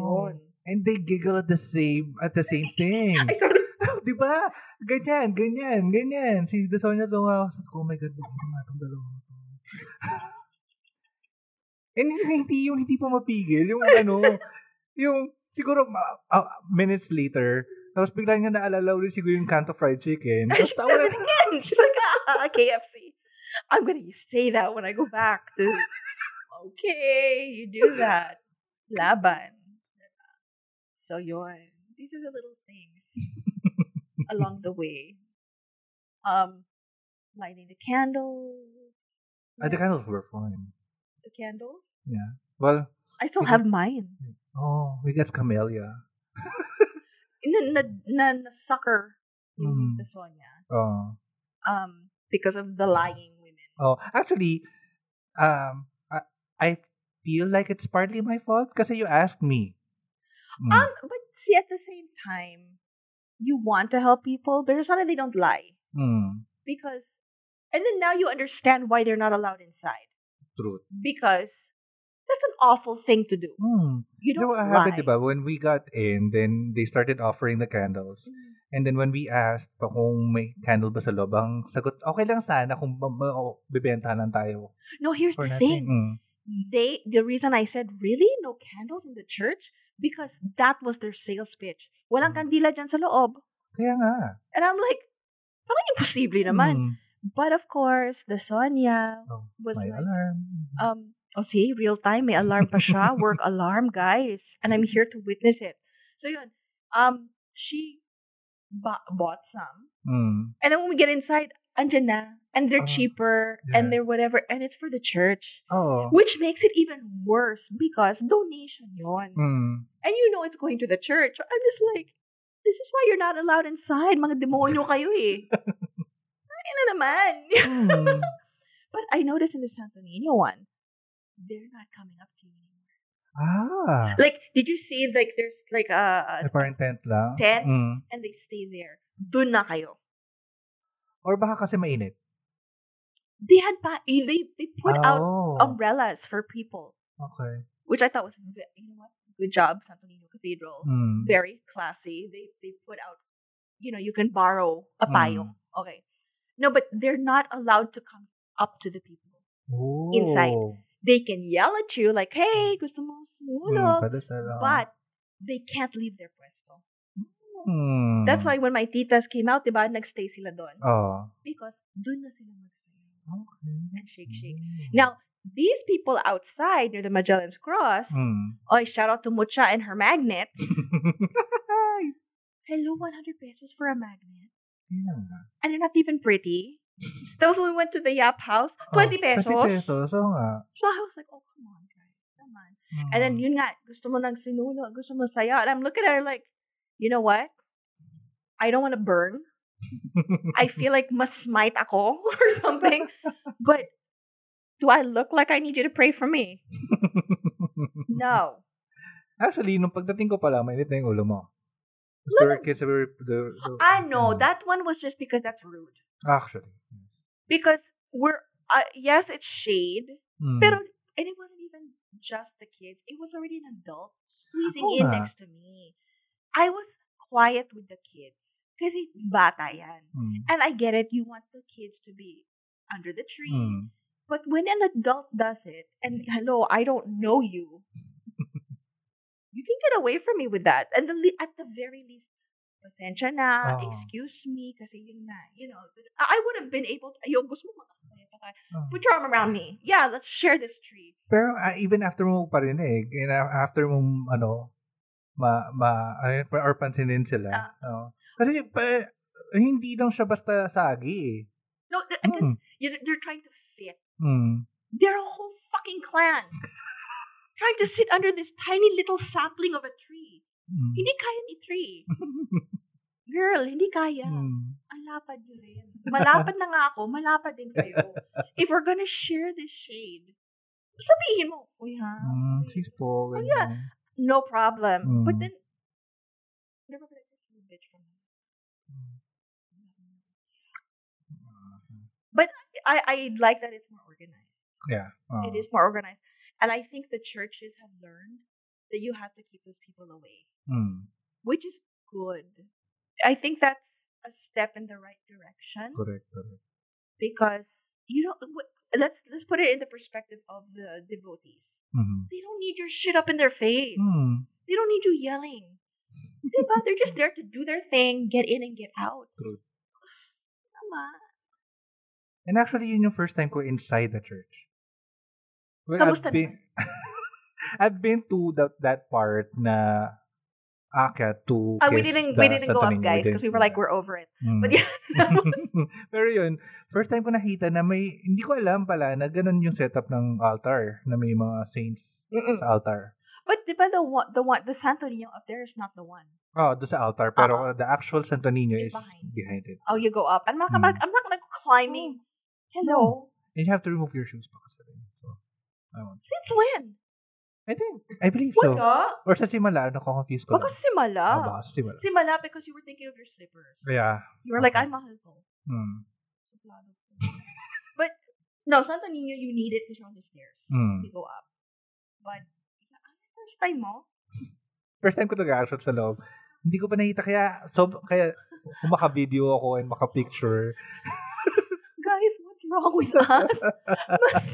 Oh. And they giggle at the same at the same thing. I started. Di ba? Ganyan, ganyan, ganyan. Si The Sonia tumawa. Sabi ko, Oh my God, bakit nga itong dalawa to? And hindi yung hindi pa mapigil. Yung ano, yung siguro ma- ah, minutes later, tapos bigla niya naalala ulit siguro yung Kanto Fried Chicken. Tapos tawa na, again. She's like, ah, KFC. I'm gonna say that when I go back to. Okay, you do that. Laban. So yun. These are the little things along the way. Um, lighting the candles. ah, the candles were fun. Candles. Yeah. Well, I still have mine. oh, we got camellia. Na, na, na, na sucker Mm. the Sonia. Oh. Um, because of the lying women. Oh, actually, um, I, I feel like it's partly my fault because you asked me. Mm. Um, but see, at the same time, you want to help people, but it's not that they don't lie. Mm. Because, and then now you understand why they're not allowed inside. Truth. Because that's an awful thing to do. Mm. You You know don't what lie. happened, diba? When we got in, then they started offering the candles. And then when we asked pa kung may candle ba sa loob, ang sagot, okay lang sana kung ba- ba- o, bibenta lang tayo. No, here's the nothing. thing. Mm. They, the reason I said, really? No candles in the church? Because that was their sales pitch. Walang Mm. kandila dyan sa loob. Kaya nga. And I'm like, parang imposible naman. Mm. But of course, the Sonia Oh, was may like, alarm. um, oh, see, real time, may alarm pa siya, work alarm, guys. And I'm here to witness it. So yun, um, she ba- bought some. Mm. And then when we get inside, andyan na. And they're Ah, cheaper, yeah. and they're whatever, and it's for the church. Oh. Which makes it even worse because donation yon. Mm. And you know it's going to the church. I'm just like, this is why you're not allowed inside. Mga demonyo kayo eh. Na naman. Mm. But I noticed in the Santo Niño one, they're not coming up to you anymore. Ah. Like, did you see like there's like a, a Eh, parang tent lang. Tent? Mm. and they stay there. Doon na kayo. Or baka kasi mainit. They had pa- they they put out oh. umbrellas for people, Okay. which I thought was you know what good job Santo Niño Cathedral. Mm. Very classy. They they put out you know you can borrow a Mm. Okay. No, but they're not allowed to come up to the people. Oh. inside. They can yell at you like, "Hey, gusto mo sumulog," but they can't leave their pwesto. Mm. That's why when my titas came out, diba, nagstay sila doon. Oh. Because doon na sila magsayaw Okay. and shake, shake. Mm. Now, these people outside near the Magellan's Cross, Mm. oh, shout out to Mucha and her magnet. Hello, 100 pesos for a magnet. And they're not even pretty. When we went to the Yap house, 20 Oh, pesos. 20 pesos, oo nga. So I was like, oh, come on, guys. Come on. And then, Mm. yun nga, gusto mo ng sinuno, gusto mo saya. And I'm looking at her like, you know what? I don't want to burn. I feel like mas smite ako or something. But do I look like I need you to pray for me? No. Actually, nung pagdating ko pala, mainit na yung ulo mo. Look. kids the, the, I know that one was just because that's rude. Actually. Because we're uh, yes, it's shade, Mm. pero and it wasn't even just the kids. It was already an adult squeezing Oo in nga. next to me. I was quiet with the kids kasi bata yan. Mm. And I get it. You want the kids to be under the tree. Mm. But when an adult does it, and hello, I don't know you, you can get away from me with that. And the, le- at the very least, pasensya na, Oo. excuse me, kasi yun na, you know, I would have been able to, yo, gusto mo makasaya pa tayo. Oh. Put your arm around me. Yeah, let's share this tree. Pero ah, even after mo parinig, and after mo, ano, ma, ma, or pansinin sila. Ah. oo. Kasi, pa, hindi lang siya basta sagi eh. No, th- Mm. you're, they're trying to fit. Mm. They're a whole fucking clan. Trying to sit under this tiny little sapling of a tree. Mm. Hindi kaya ni tree. Girl, hindi kaya. Mm. Ang lapad nyo rin. Malapad na nga ako, malapad din kayo. If we're gonna share this shade, sabihin mo, uy ha, Mm, sis po. Oh, yeah. no problem. But Mm. then, never gonna get you bitch from me. But I, I like that it's more organized. Yeah. oo. It is more organized. And I think the churches have learned that you have to keep those people away, Mm. which is good. I think that's a step in the right direction. Correct, correct. because you know wh- let's let's put it in the perspective of the devotees. Mhm. They don't need your shit up in their face. Mm. They don't need you yelling. They're just there to do their thing, get in and get out. True. Tama. And actually, yun yung first time ko inside the church. Well, Kamusta I've been, I've been to that that part na akyat to Uh, we didn't the we didn't go up, guys, because we were like we're over it. Mm. But yeah, Pero yun, first time ko nakita na may, hindi ko alam pala na ganun yung setup ng altar, na may mga saints Mm-mm. sa altar. but diba the one the one the Santo Niño up there is not the one. Oh, doon sa altar. Pero Oo. the actual Santo Niño is behind. behind it. Oh, you go up. I'm not Mm. I'm not like climbing. Hello. And you have to remove your shoes pa kasi. So, Won't. Since when? I think, I believe so. Wala. Or sa simala, nako-confuse ko Baka lang. simala. Ah, baka sa simala. Simala because you were thinking of your slippers. Yeah. You were like, Okay. I'm mahal ko. Hmm. but no, Santo Niño, you need it you're on the stairs Hmm. to go up. But first time mo? First time ko nag-actual sa loob. Hindi ko pa nakita kaya so kaya kung maka-video ako and maka-picture. Guys, what's wrong with us? mas,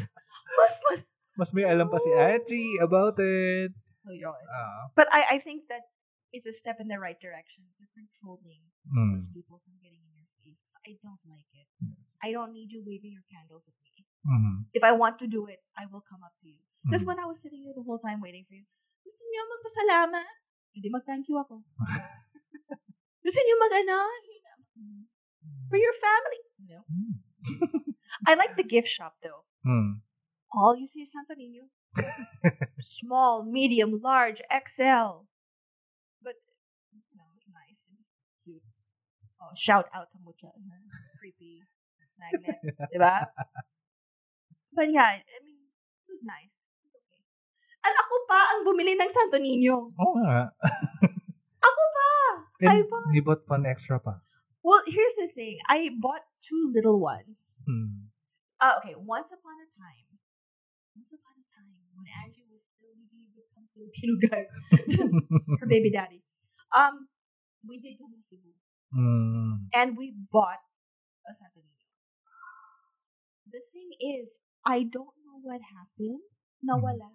mas, mas. Mas may alam pa si Angie about it. Yun. Ah. But I, I think that it's a step in the right direction. You're controlling Hmm. those people from getting in your face. I don't like it. I don't need you waving your candles at me. Hmm. If I want to do it, I will come up to you. Because Hmm. when I was sitting here the whole time waiting for you, gusto niyo magpasalamat? Hindi mag-thank you ako. gusto niyo mag-ano? For your family? No. Hmm. I like the gift shop though. Hmm. All you see is Santo Niño. Small, medium, large, XL. But, no, it's nice. It's cute. Oh, shout out to Mucha. Creepy magnet. diba? But yeah, I mean, it was nice. Okay. At ako pa ang bumili ng Santo Niño. Oo nga. Ako pa! I And bought... you bought one extra pa. Well, here's the thing. I bought two little ones. Hmm. Uh, okay, once upon a time, once upon a time, when Angie was still with some Filipino guy, her baby daddy, um, we did go to Cebu. Hmm. and we bought a Santo The thing is, I don't know what happened. Nawala.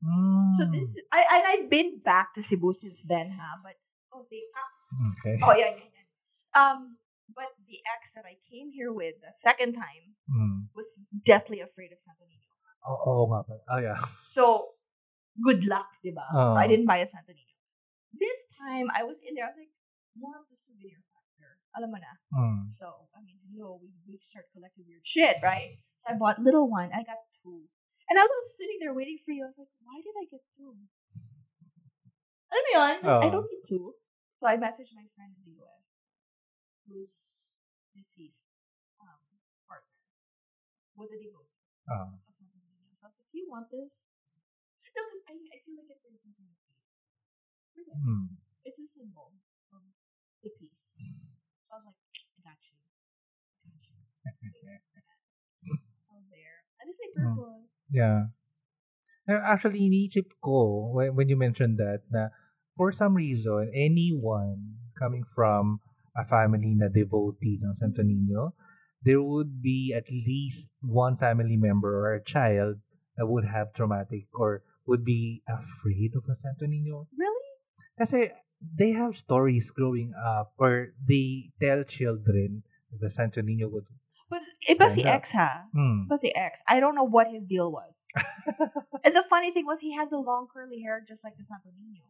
Hmm. So this is, I, I, I've been back to Cebu since then, ha, but, oh, they, ah, Okay. oh, yeah, yeah, yeah. Um, but the ex that I came here with the second time Hmm. was deathly afraid of Santo Niño. Oo, oo nga. Oh, yeah. So, good luck, diba? Oh. So I didn't buy a Santo Niño. This time, I was in there, I was like, more of the souvenir factor. Alam mo na. Hmm. So, I mean, you know, we, we start collecting weird shit, right? So I bought little one. I got two. And I was sitting there waiting for you. I was like, why did I get two? Alam mo yun? I Oh. don't need two. So I messaged my friend in the US who's deceased um, partner. What did he go? Oh I was like, do you want this? No, 'cause I, I feel like it's very something to see. Hmm. It's a symbol of the peace. So I was like, I got you. I got you. out there. Ano say Hmm. purple? Yeah. Actually, iniisip ko when, when you mentioned that na for some reason, anyone coming from a family na devotee ng Santo Niño, there would be at least one family member or a child that would have traumatic or would be afraid of a Santo Niño. Really? Kasi they have stories growing up where they tell children that the Santo Niño would... But iba si Stand up. X ha. Hmm. Iba si X. I don't know what his deal was. and the funny thing was he had the long curly hair just like the Santo Niño.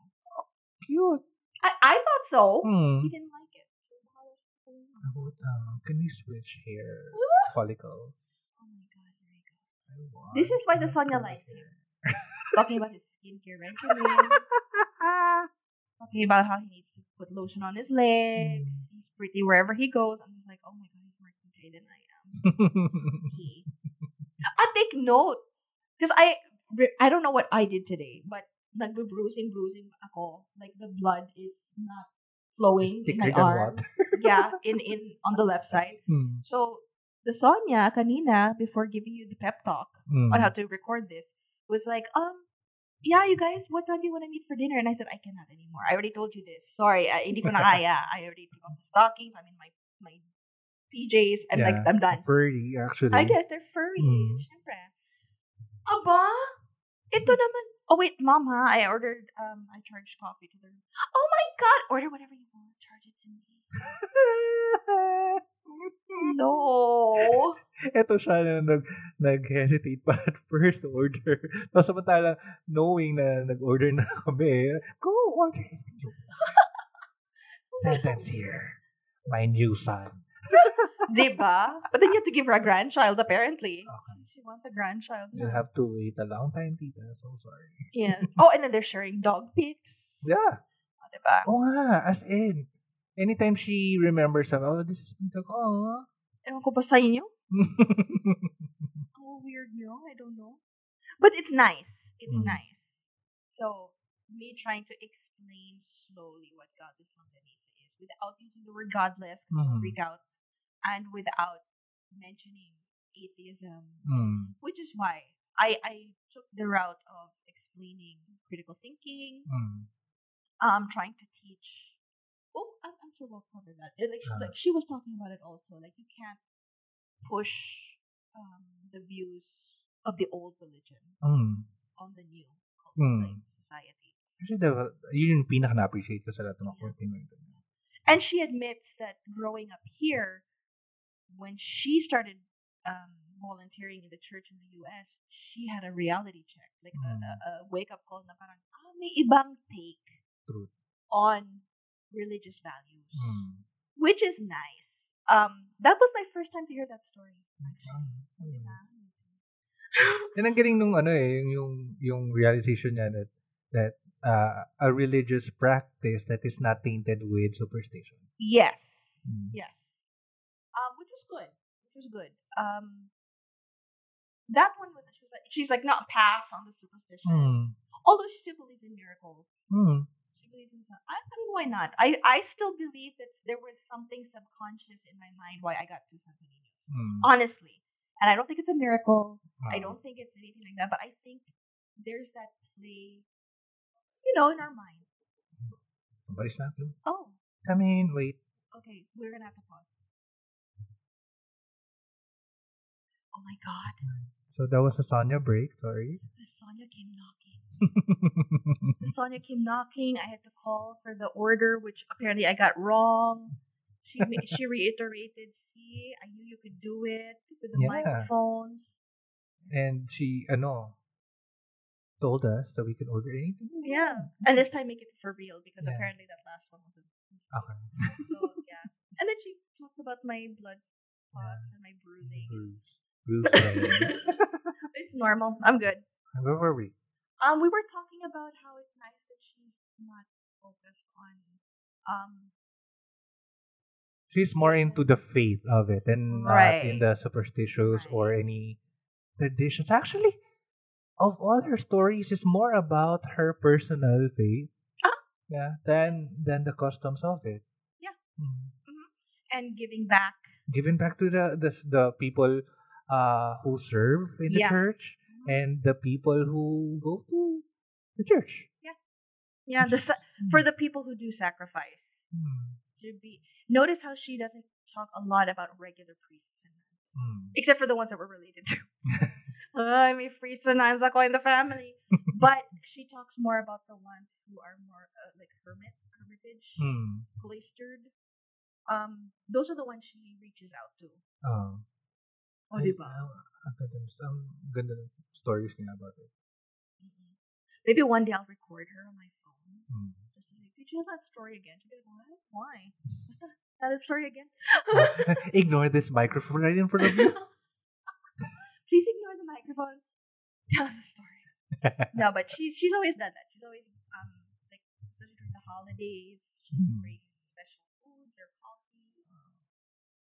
Cute. I, I thought so. Hmm. He didn't like it. So how was it? About, uh, can we switch hair follicles? Oh my god, here we go. I want This is why the curly likes hair. Talking about his skincare regimen. talking about how he needs to put lotion on his legs. Mm. He's pretty wherever he goes. I'm just like, oh my god, he's more pretty than I am. I take note. Because I, I don't know what I did today, but nagbe-bruising, bruising ako. Like the blood is not flowing in my arm. yeah, in, in, on the left side. Hmm. So, the Sonia, kanina, before giving you the pep talk Hmm. on how to record this, was like, um, yeah, you guys, what time do you want to meet for dinner? And I said, I cannot anymore. I already told you this. Sorry, I, hindi ko na kaya. I already took off the stockings. I'm in my, my PJs. and like, Yeah. I'm done. Furry, actually. I guess they're furry. Mm. Siyempre. Aba, ito naman. Oh wait, mom, ha? I ordered, um, I charged coffee to the room. Oh my god! Order whatever you want. Charge it to me. No. Ito siya na nag, nag-hesitate pa at first order. Tapos samantala, knowing na nag-order na kami, go order. Sentence here. My new son. Diba? But then you have to give her a grandchild, apparently. Okay. She wants a grandchild. You have to wait a long time, tita. So sorry. Yeah. Oh, and then they're sharing dog pics. Yeah. Oh, diba? Oo nga, as in. Anytime she remembers something, oh, this is me. Like, oh. Ewan ko ba sa inyo? Oh, weird, no? I don't know. But it's nice. It's Mm. nice. So, me trying to explain slowly what Godless is without using the word godless, Mhm. freak out, and without mentioning atheism, Hmm. which is why I, I took the route of explaining critical thinking, Hmm. um, trying to teach. Oh, I'm, I'm sure we'll cover that. And, Like, she, Ah. like she was talking about it also. Like you can't push um, the views of the old religion Hmm. on the new Hmm. like, society. Kasi diba, yun yung pinaka na-appreciate ko sa lahat ng mga. And she admits that growing up here, when she started um, volunteering in the church in the U.S., she had a reality check, like a, Mm. a, a wake-up call na parang, ah, may ibang take Truth. on religious values. Hmm. which is nice. Um, that was my first time to hear that story. Hmm. Diba? Yan ang galing nung ano eh, yung, yung, yung realization niya that, that uh, a religious practice that is not tainted with superstition. Yes, Hmm. yes. Um, which is good. Which is good. Um, that one was she was like, she's like not pass on the superstition. Hmm. Although she still believes in miracles. Hmm. She believes in some. I, mean, why not? I, I still believe that there was something subconscious in my mind why I got to something. Hmm. Honestly. And I don't think it's a miracle. I don't think it's anything like that. But I think there's that play, you know, in our mind. Somebody's natin. Oh, Come in, wait. okay. We're going to have to pause. Oh my God. So that was a Sonia break, sorry. The Sonia came knocking. The Sonia came knocking. I had to call for the order, which apparently I got wrong. She she reiterated, "See, I knew you could do it with the Yeah. microphones." and she, uh, ano, told us that we can order anything. Yeah, and this time make it for real because Yeah. apparently that last one wasn't. Okay. So yeah, and then she talked about my blood spots and my bruising. Bruce. Wayne. It's normal. I'm good. Where were we? Um, we were talking about how it's nice that she's not focused on um She's more into the faith of it and uh, Right. in the superstitious Right. or any traditions. Actually, of all her stories, it's more about her personal faith. Ah. Yeah, than than the customs of it. Yeah. Mhm. and giving back. Giving back to the the, the people uh, who serve in the Yeah. church and the people who go to the church. Yeah, the sa- for the people who do sacrifice. Hmm. to be notice how she doesn't talk a lot about regular priests and nuns, Hmm. except for the ones that we're related to. Ay, may priests and nuns ako in the family. but she talks more about the ones who are more uh, like hermit, hermitage, Hmm. cloistered. Um, those are the ones she reaches out to. Oh. Oh, diba? Ang ganda, ang ganda ng stories niya about it. Mm-mm. Maybe one day I'll record her on my phone. Just like, did you tell that story again? She'll be like, what? Why? Tell that story again? Ignore this microphone right in front of you. Please ignore the microphone. Tell us a story. no, but she she's always done that. She's always um like especially during the holidays, she Hmm. brings special foods or coffee.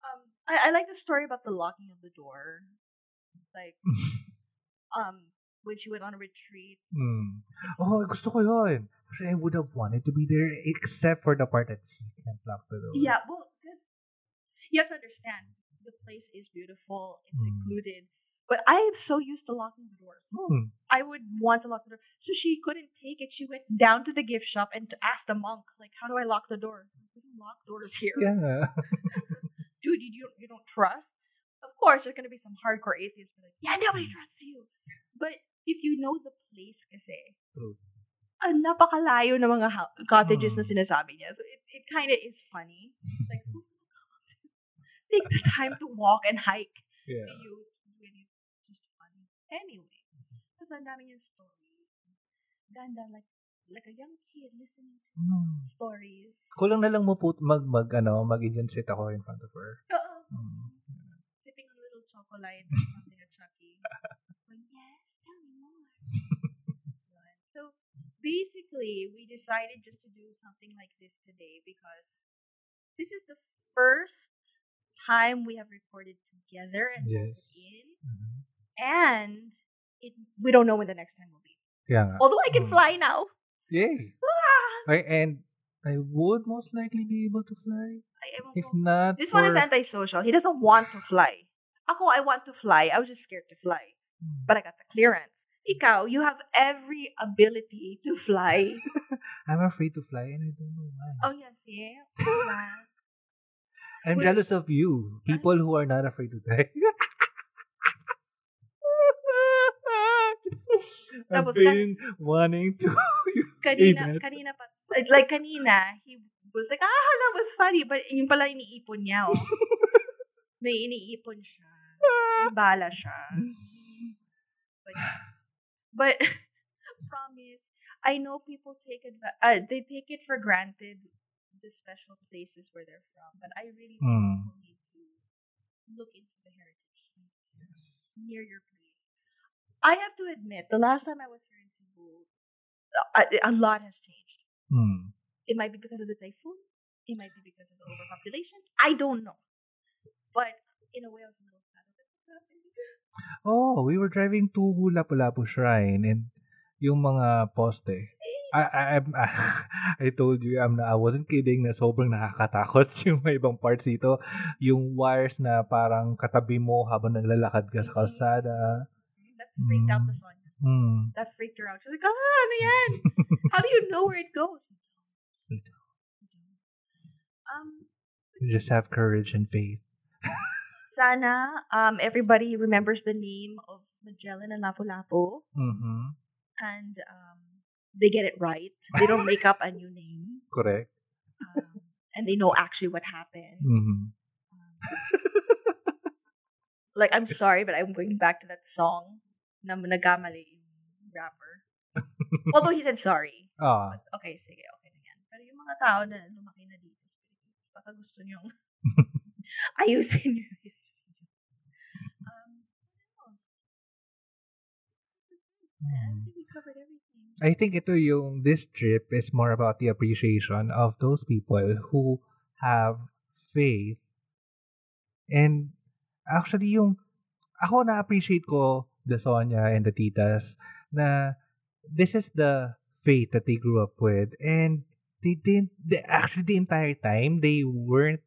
Um, I, I like the story about the locking of the door. Like um when she went on a retreat. Hmm. Oh, gusto ko yun. Actually, I would have wanted to be there except for the part that she can't lock the door. Yeah, well, 'cause you have to understand the place is beautiful, it's Hmm. secluded. But I am so used to locking the doors. Hmm. I would want to lock the door. So she couldn't take it. She went down to the gift shop and asked the monk, like, how do I lock the door? We don't lock doors here. Yeah. Dude, you, you, don't, you don't trust? Of course, there's going to be some hardcore atheists who are like, yeah, nobody trusts you. But if you know the place kasi, True. ah, napakalayo ng mga ha- cottages na Hmm. sinasabi niya. So it, it kind of is funny. Like, take the time to walk and hike yeah. you. It's really just funny. Anyway, kasi ang dami niyang stories. Ganda, like, like a young kid listening to Hmm. stories. Kulang na lang mo po mag, mag, ano, sit ako in front of her. Oo. Hmm. Sipping a little chocolate something at Chucky. Going, yes, tell me more. So, basically, we decided just to do something like this today because this is the first time we have recorded together and Yes. in. Mhm. And it, we don't know when the next time will be. Nga. Although I can Hmm. fly now. Yay! Ah! I, and I would most likely be able to fly. I If not This for... one is antisocial. He doesn't want to fly. Ako, I want to fly. I was just scared to fly. Hmm. But I got the clearance. Ikaw, you have every ability to fly. I'm afraid to fly and I don't know why. oh, yes, yeah. I'm Wait. jealous of you. People who are not afraid to die. I've been wanting to. kanina, kanina pa, like kanina, he was like, ah, that was funny. But yun pala iniipon niya, oh. May iniipon siya. Bala siya. But, but promise, I know people take adva- uh, they take it for granted the special places where they're from, but I really think Hmm. people need to look into the heritage near your place. I have to admit, the last time I was here in Cebu, a, a lot has changed. Hmm. It might be because of the typhoon. It might be because of the overpopulation. I don't know. But in a way, I was a Oh, we were driving to Lapu-Lapu Shrine and yung mga poste. I, I, I'm- I told you, I'm, I wasn't kidding na sobrang nakakatakot yung may ibang parts dito. Yung wires na parang katabi mo habang naglalakad ka sa kalsada. That freaked out the Mm. Sonia. Hmm. That freaked her out. She's like, ah, ano yan? How do you know where it goes? Um, You just have courage and faith. Sana um, everybody remembers the name of Magellan and Lapu-Lapu Mm-hmm. and um, they get it right. They don't make up a new name. Correct. Um, and they know actually what happened. Mm-hmm. Like, I'm sorry, but I'm going back to that song na nagkamali yung rapper. Although he said sorry. Ah. But, okay, sige, okay na yan. Pero yung mga tao na lumaki na dito, baka gusto nyo ayusin nyo. I mm. think we covered everything. I think ito yung, this trip is more about the appreciation of those people who have faith. And actually yung, ako na-appreciate ko the Sonia and the titas na this is the faith that they grew up with and they didn't, they, actually the entire time they weren't,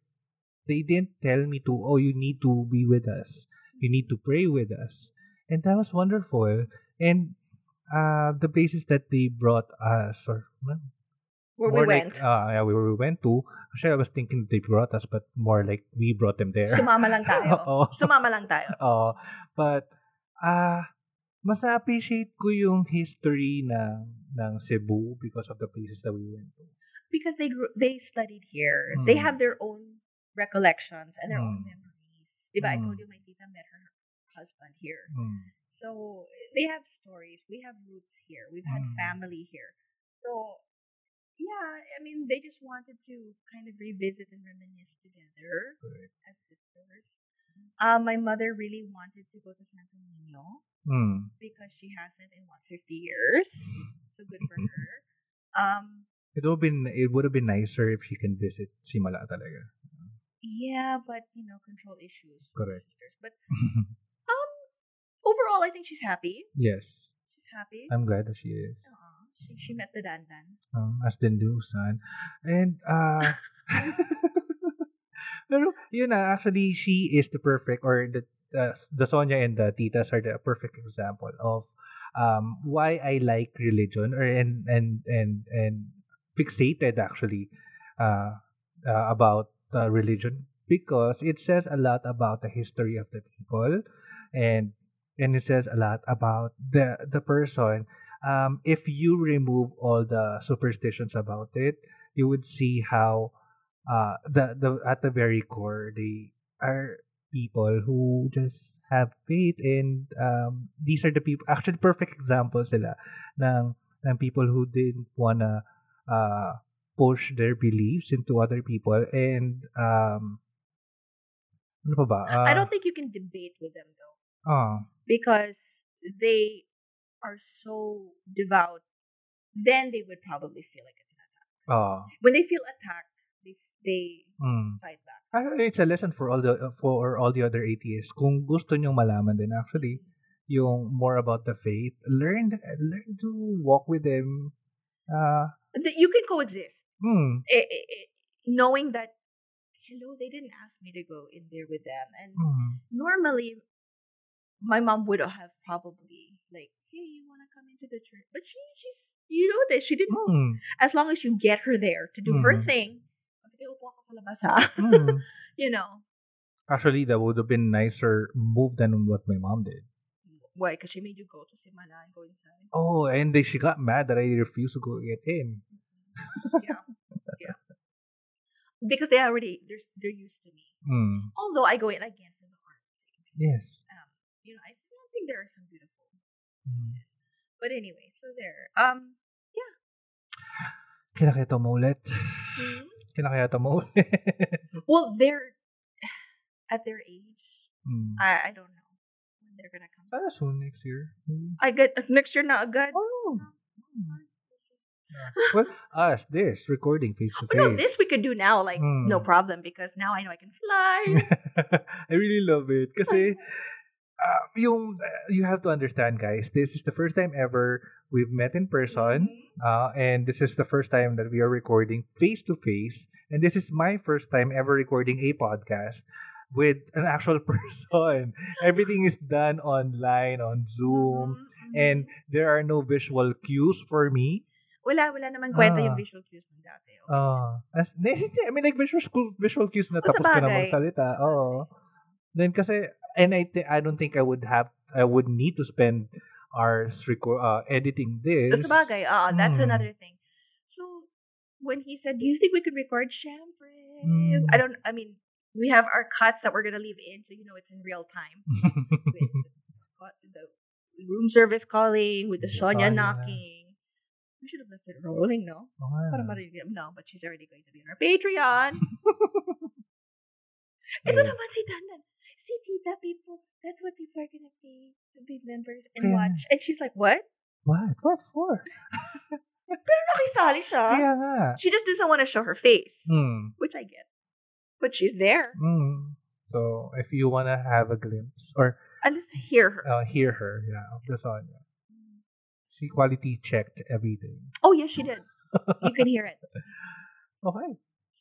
they didn't tell me to, oh, you need to be with us. You need to pray with us. And that was wonderful. And uh, the places that they brought us, or Where more we like, went. uh, yeah, where we went to. Actually, I was thinking they brought us, but more like we brought them there. Sumama lang tayo. Oo. Sumama lang tayo. Oo. but, ah, mas na-appreciate ko yung history ng, ng Cebu because of the places that we went to. Because they grew, they studied here. They Mm. have their own recollections and their own Mm. memories. Diba? I Mm. told you my tita met her husband here. Mm. So they have stories. We have roots here. We've had Mm. family here. So yeah, I mean, they just wanted to kind of revisit and reminisce together Correct. as sisters. Uh, my mother really wanted to go to Santo Niño Mm. because she hasn't in what 50 years. So good for her. Um, It would have been it would have been nicer if she can visit Simala talaga. yeah, but you know, control issues. Correct. But overall, I think she's happy. yes, She's happy. I'm glad that she is. Aw, she, she met the dandan. Um, as din do, son. And, uh, pero, yun na, actually, she is the perfect, or the, uh, the Sonia and the Titas are the perfect example of um, why I like religion, or and, and, and, and fixated, actually, uh, uh, about uh, religion, because it says a lot about the history of the people, and, and it says a lot about the, the person. Um, if you remove all the superstitions about it, you would see how uh, the the at the very core they are people who just have faith and um, these are the people actually perfect examples sila ng ng people who didn't wanna uh, push their beliefs into other people and um ano pa ba? I Uh, don't think you can debate with them though, ah, because they are so devout. Then they would probably feel like it's an attack. ah, When they feel attacked, they they mm. fight back. It's a lesson for all the for all the other atheists. Kung gusto nyong malaman din actually yung more about the faith, learn learn to walk with them. Uh, You can coexist, hmm, eh, eh, eh, knowing that hello, they didn't ask me to go in there with them, and hmm, normally my mom would have probably like, hey, you want to come into the church? But she, she's, you know that she didn't. hmm, As long as you get her there to do her Mhm. thing, okay, upo ako sa labas ha. hmm. you know, Actually, that would have been nicer move than what my mom did. why? Because she made you go to Simala and go inside. Oh, and then she got mad that I refused to go get in. yeah, yeah. Because they already they're they're used to me. Hmm. Although I go in again for the art. Yes. You know, I still think there are some beautiful. Hmm. But anyway, so there. Um, Kailan kaya maulit? Kailan kaya ito maulit? well, they're at their age. hmm. I I don't know when they're gonna come. Ah, soon next year. Maybe. I get next year na agad. Oh. Well, us, this, recording face to Oh, no, face. this we could do now, like no Mm. problem, because now I know I can fly. I really love it. Kasi, uh, yung, uh, you have to understand, guys, this is the first time ever we've met in person, uh, and this is the first time that we are recording face to face, and this is my first time ever recording a podcast with an actual person. Everything is done online, on Zoom, Mhm. and there are no visual cues for me. Wala, wala naman kwenta Ah. yung visual cues mo dati. as, I mean, like, visual, visual cues na tapos ka na magsalita. Oo. Then, kasi, and I, thi- I don't think I would have, I would need to spend hours record, uh, editing this. That's bagay, oo, that's Mm. another thing. So, when he said, do you think we could record Syempre? Mm. I don't, I mean, we have our cuts that we're going to leave in, so you know it's in real time. With the, room service calling, with the Sonia knocking. We should have left it rolling, no? Oo nga. Para marinig them. No, but she's already going to be on our Patreon. Ito naman si Dandan. Tita, people, that's what people are gonna pay to be members and Kaya- watch. And she's like, what? What? What for? Pero nakisali siya. Kaya nga. She just doesn't want to show her face, Hmm. which I get. But she's there. Hmm. So, if you want to have a glimpse, or I just hear her. uh, hear her, yeah, of the Sonia. She quality checked everything. Oh, yes, she did. You can hear it. Okay.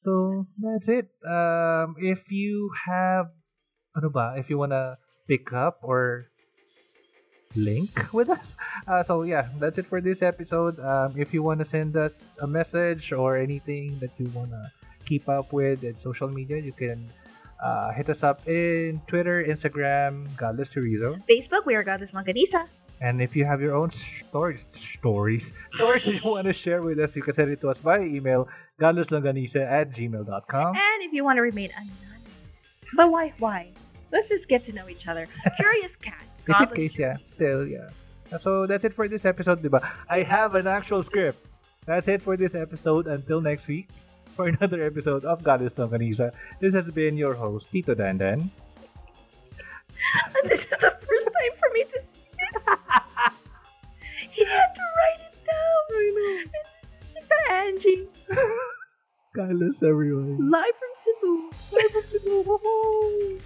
So, that's it. Um, if you have, ano ba, if you wanna pick up or link with us. Uh, so yeah, that's it for this episode. Um, if you wanna send us a message or anything that you wanna keep up with in social media, you can uh, hit us up in Twitter, Instagram, Godless Chorizo. Facebook, we are Godless Longanisa. And if you have your own stories, stories, stories you want to share with us, you can send it to us via email, godlesslonganisa at gmail.com. And if you want to remain anonymous. But why? Why? Let's just get to know each other. Curious cat. In case, yeah. Still, yeah. So that's it for this episode, diba? I have an actual script. That's it for this episode. Until next week, for another episode of Godless Longanisa. This has been your host, Tito Dandan. And this is the first time for me to see it. he had to write it down. I know. It's Angie. Goddess, everyone. Live from Cebu. Bye.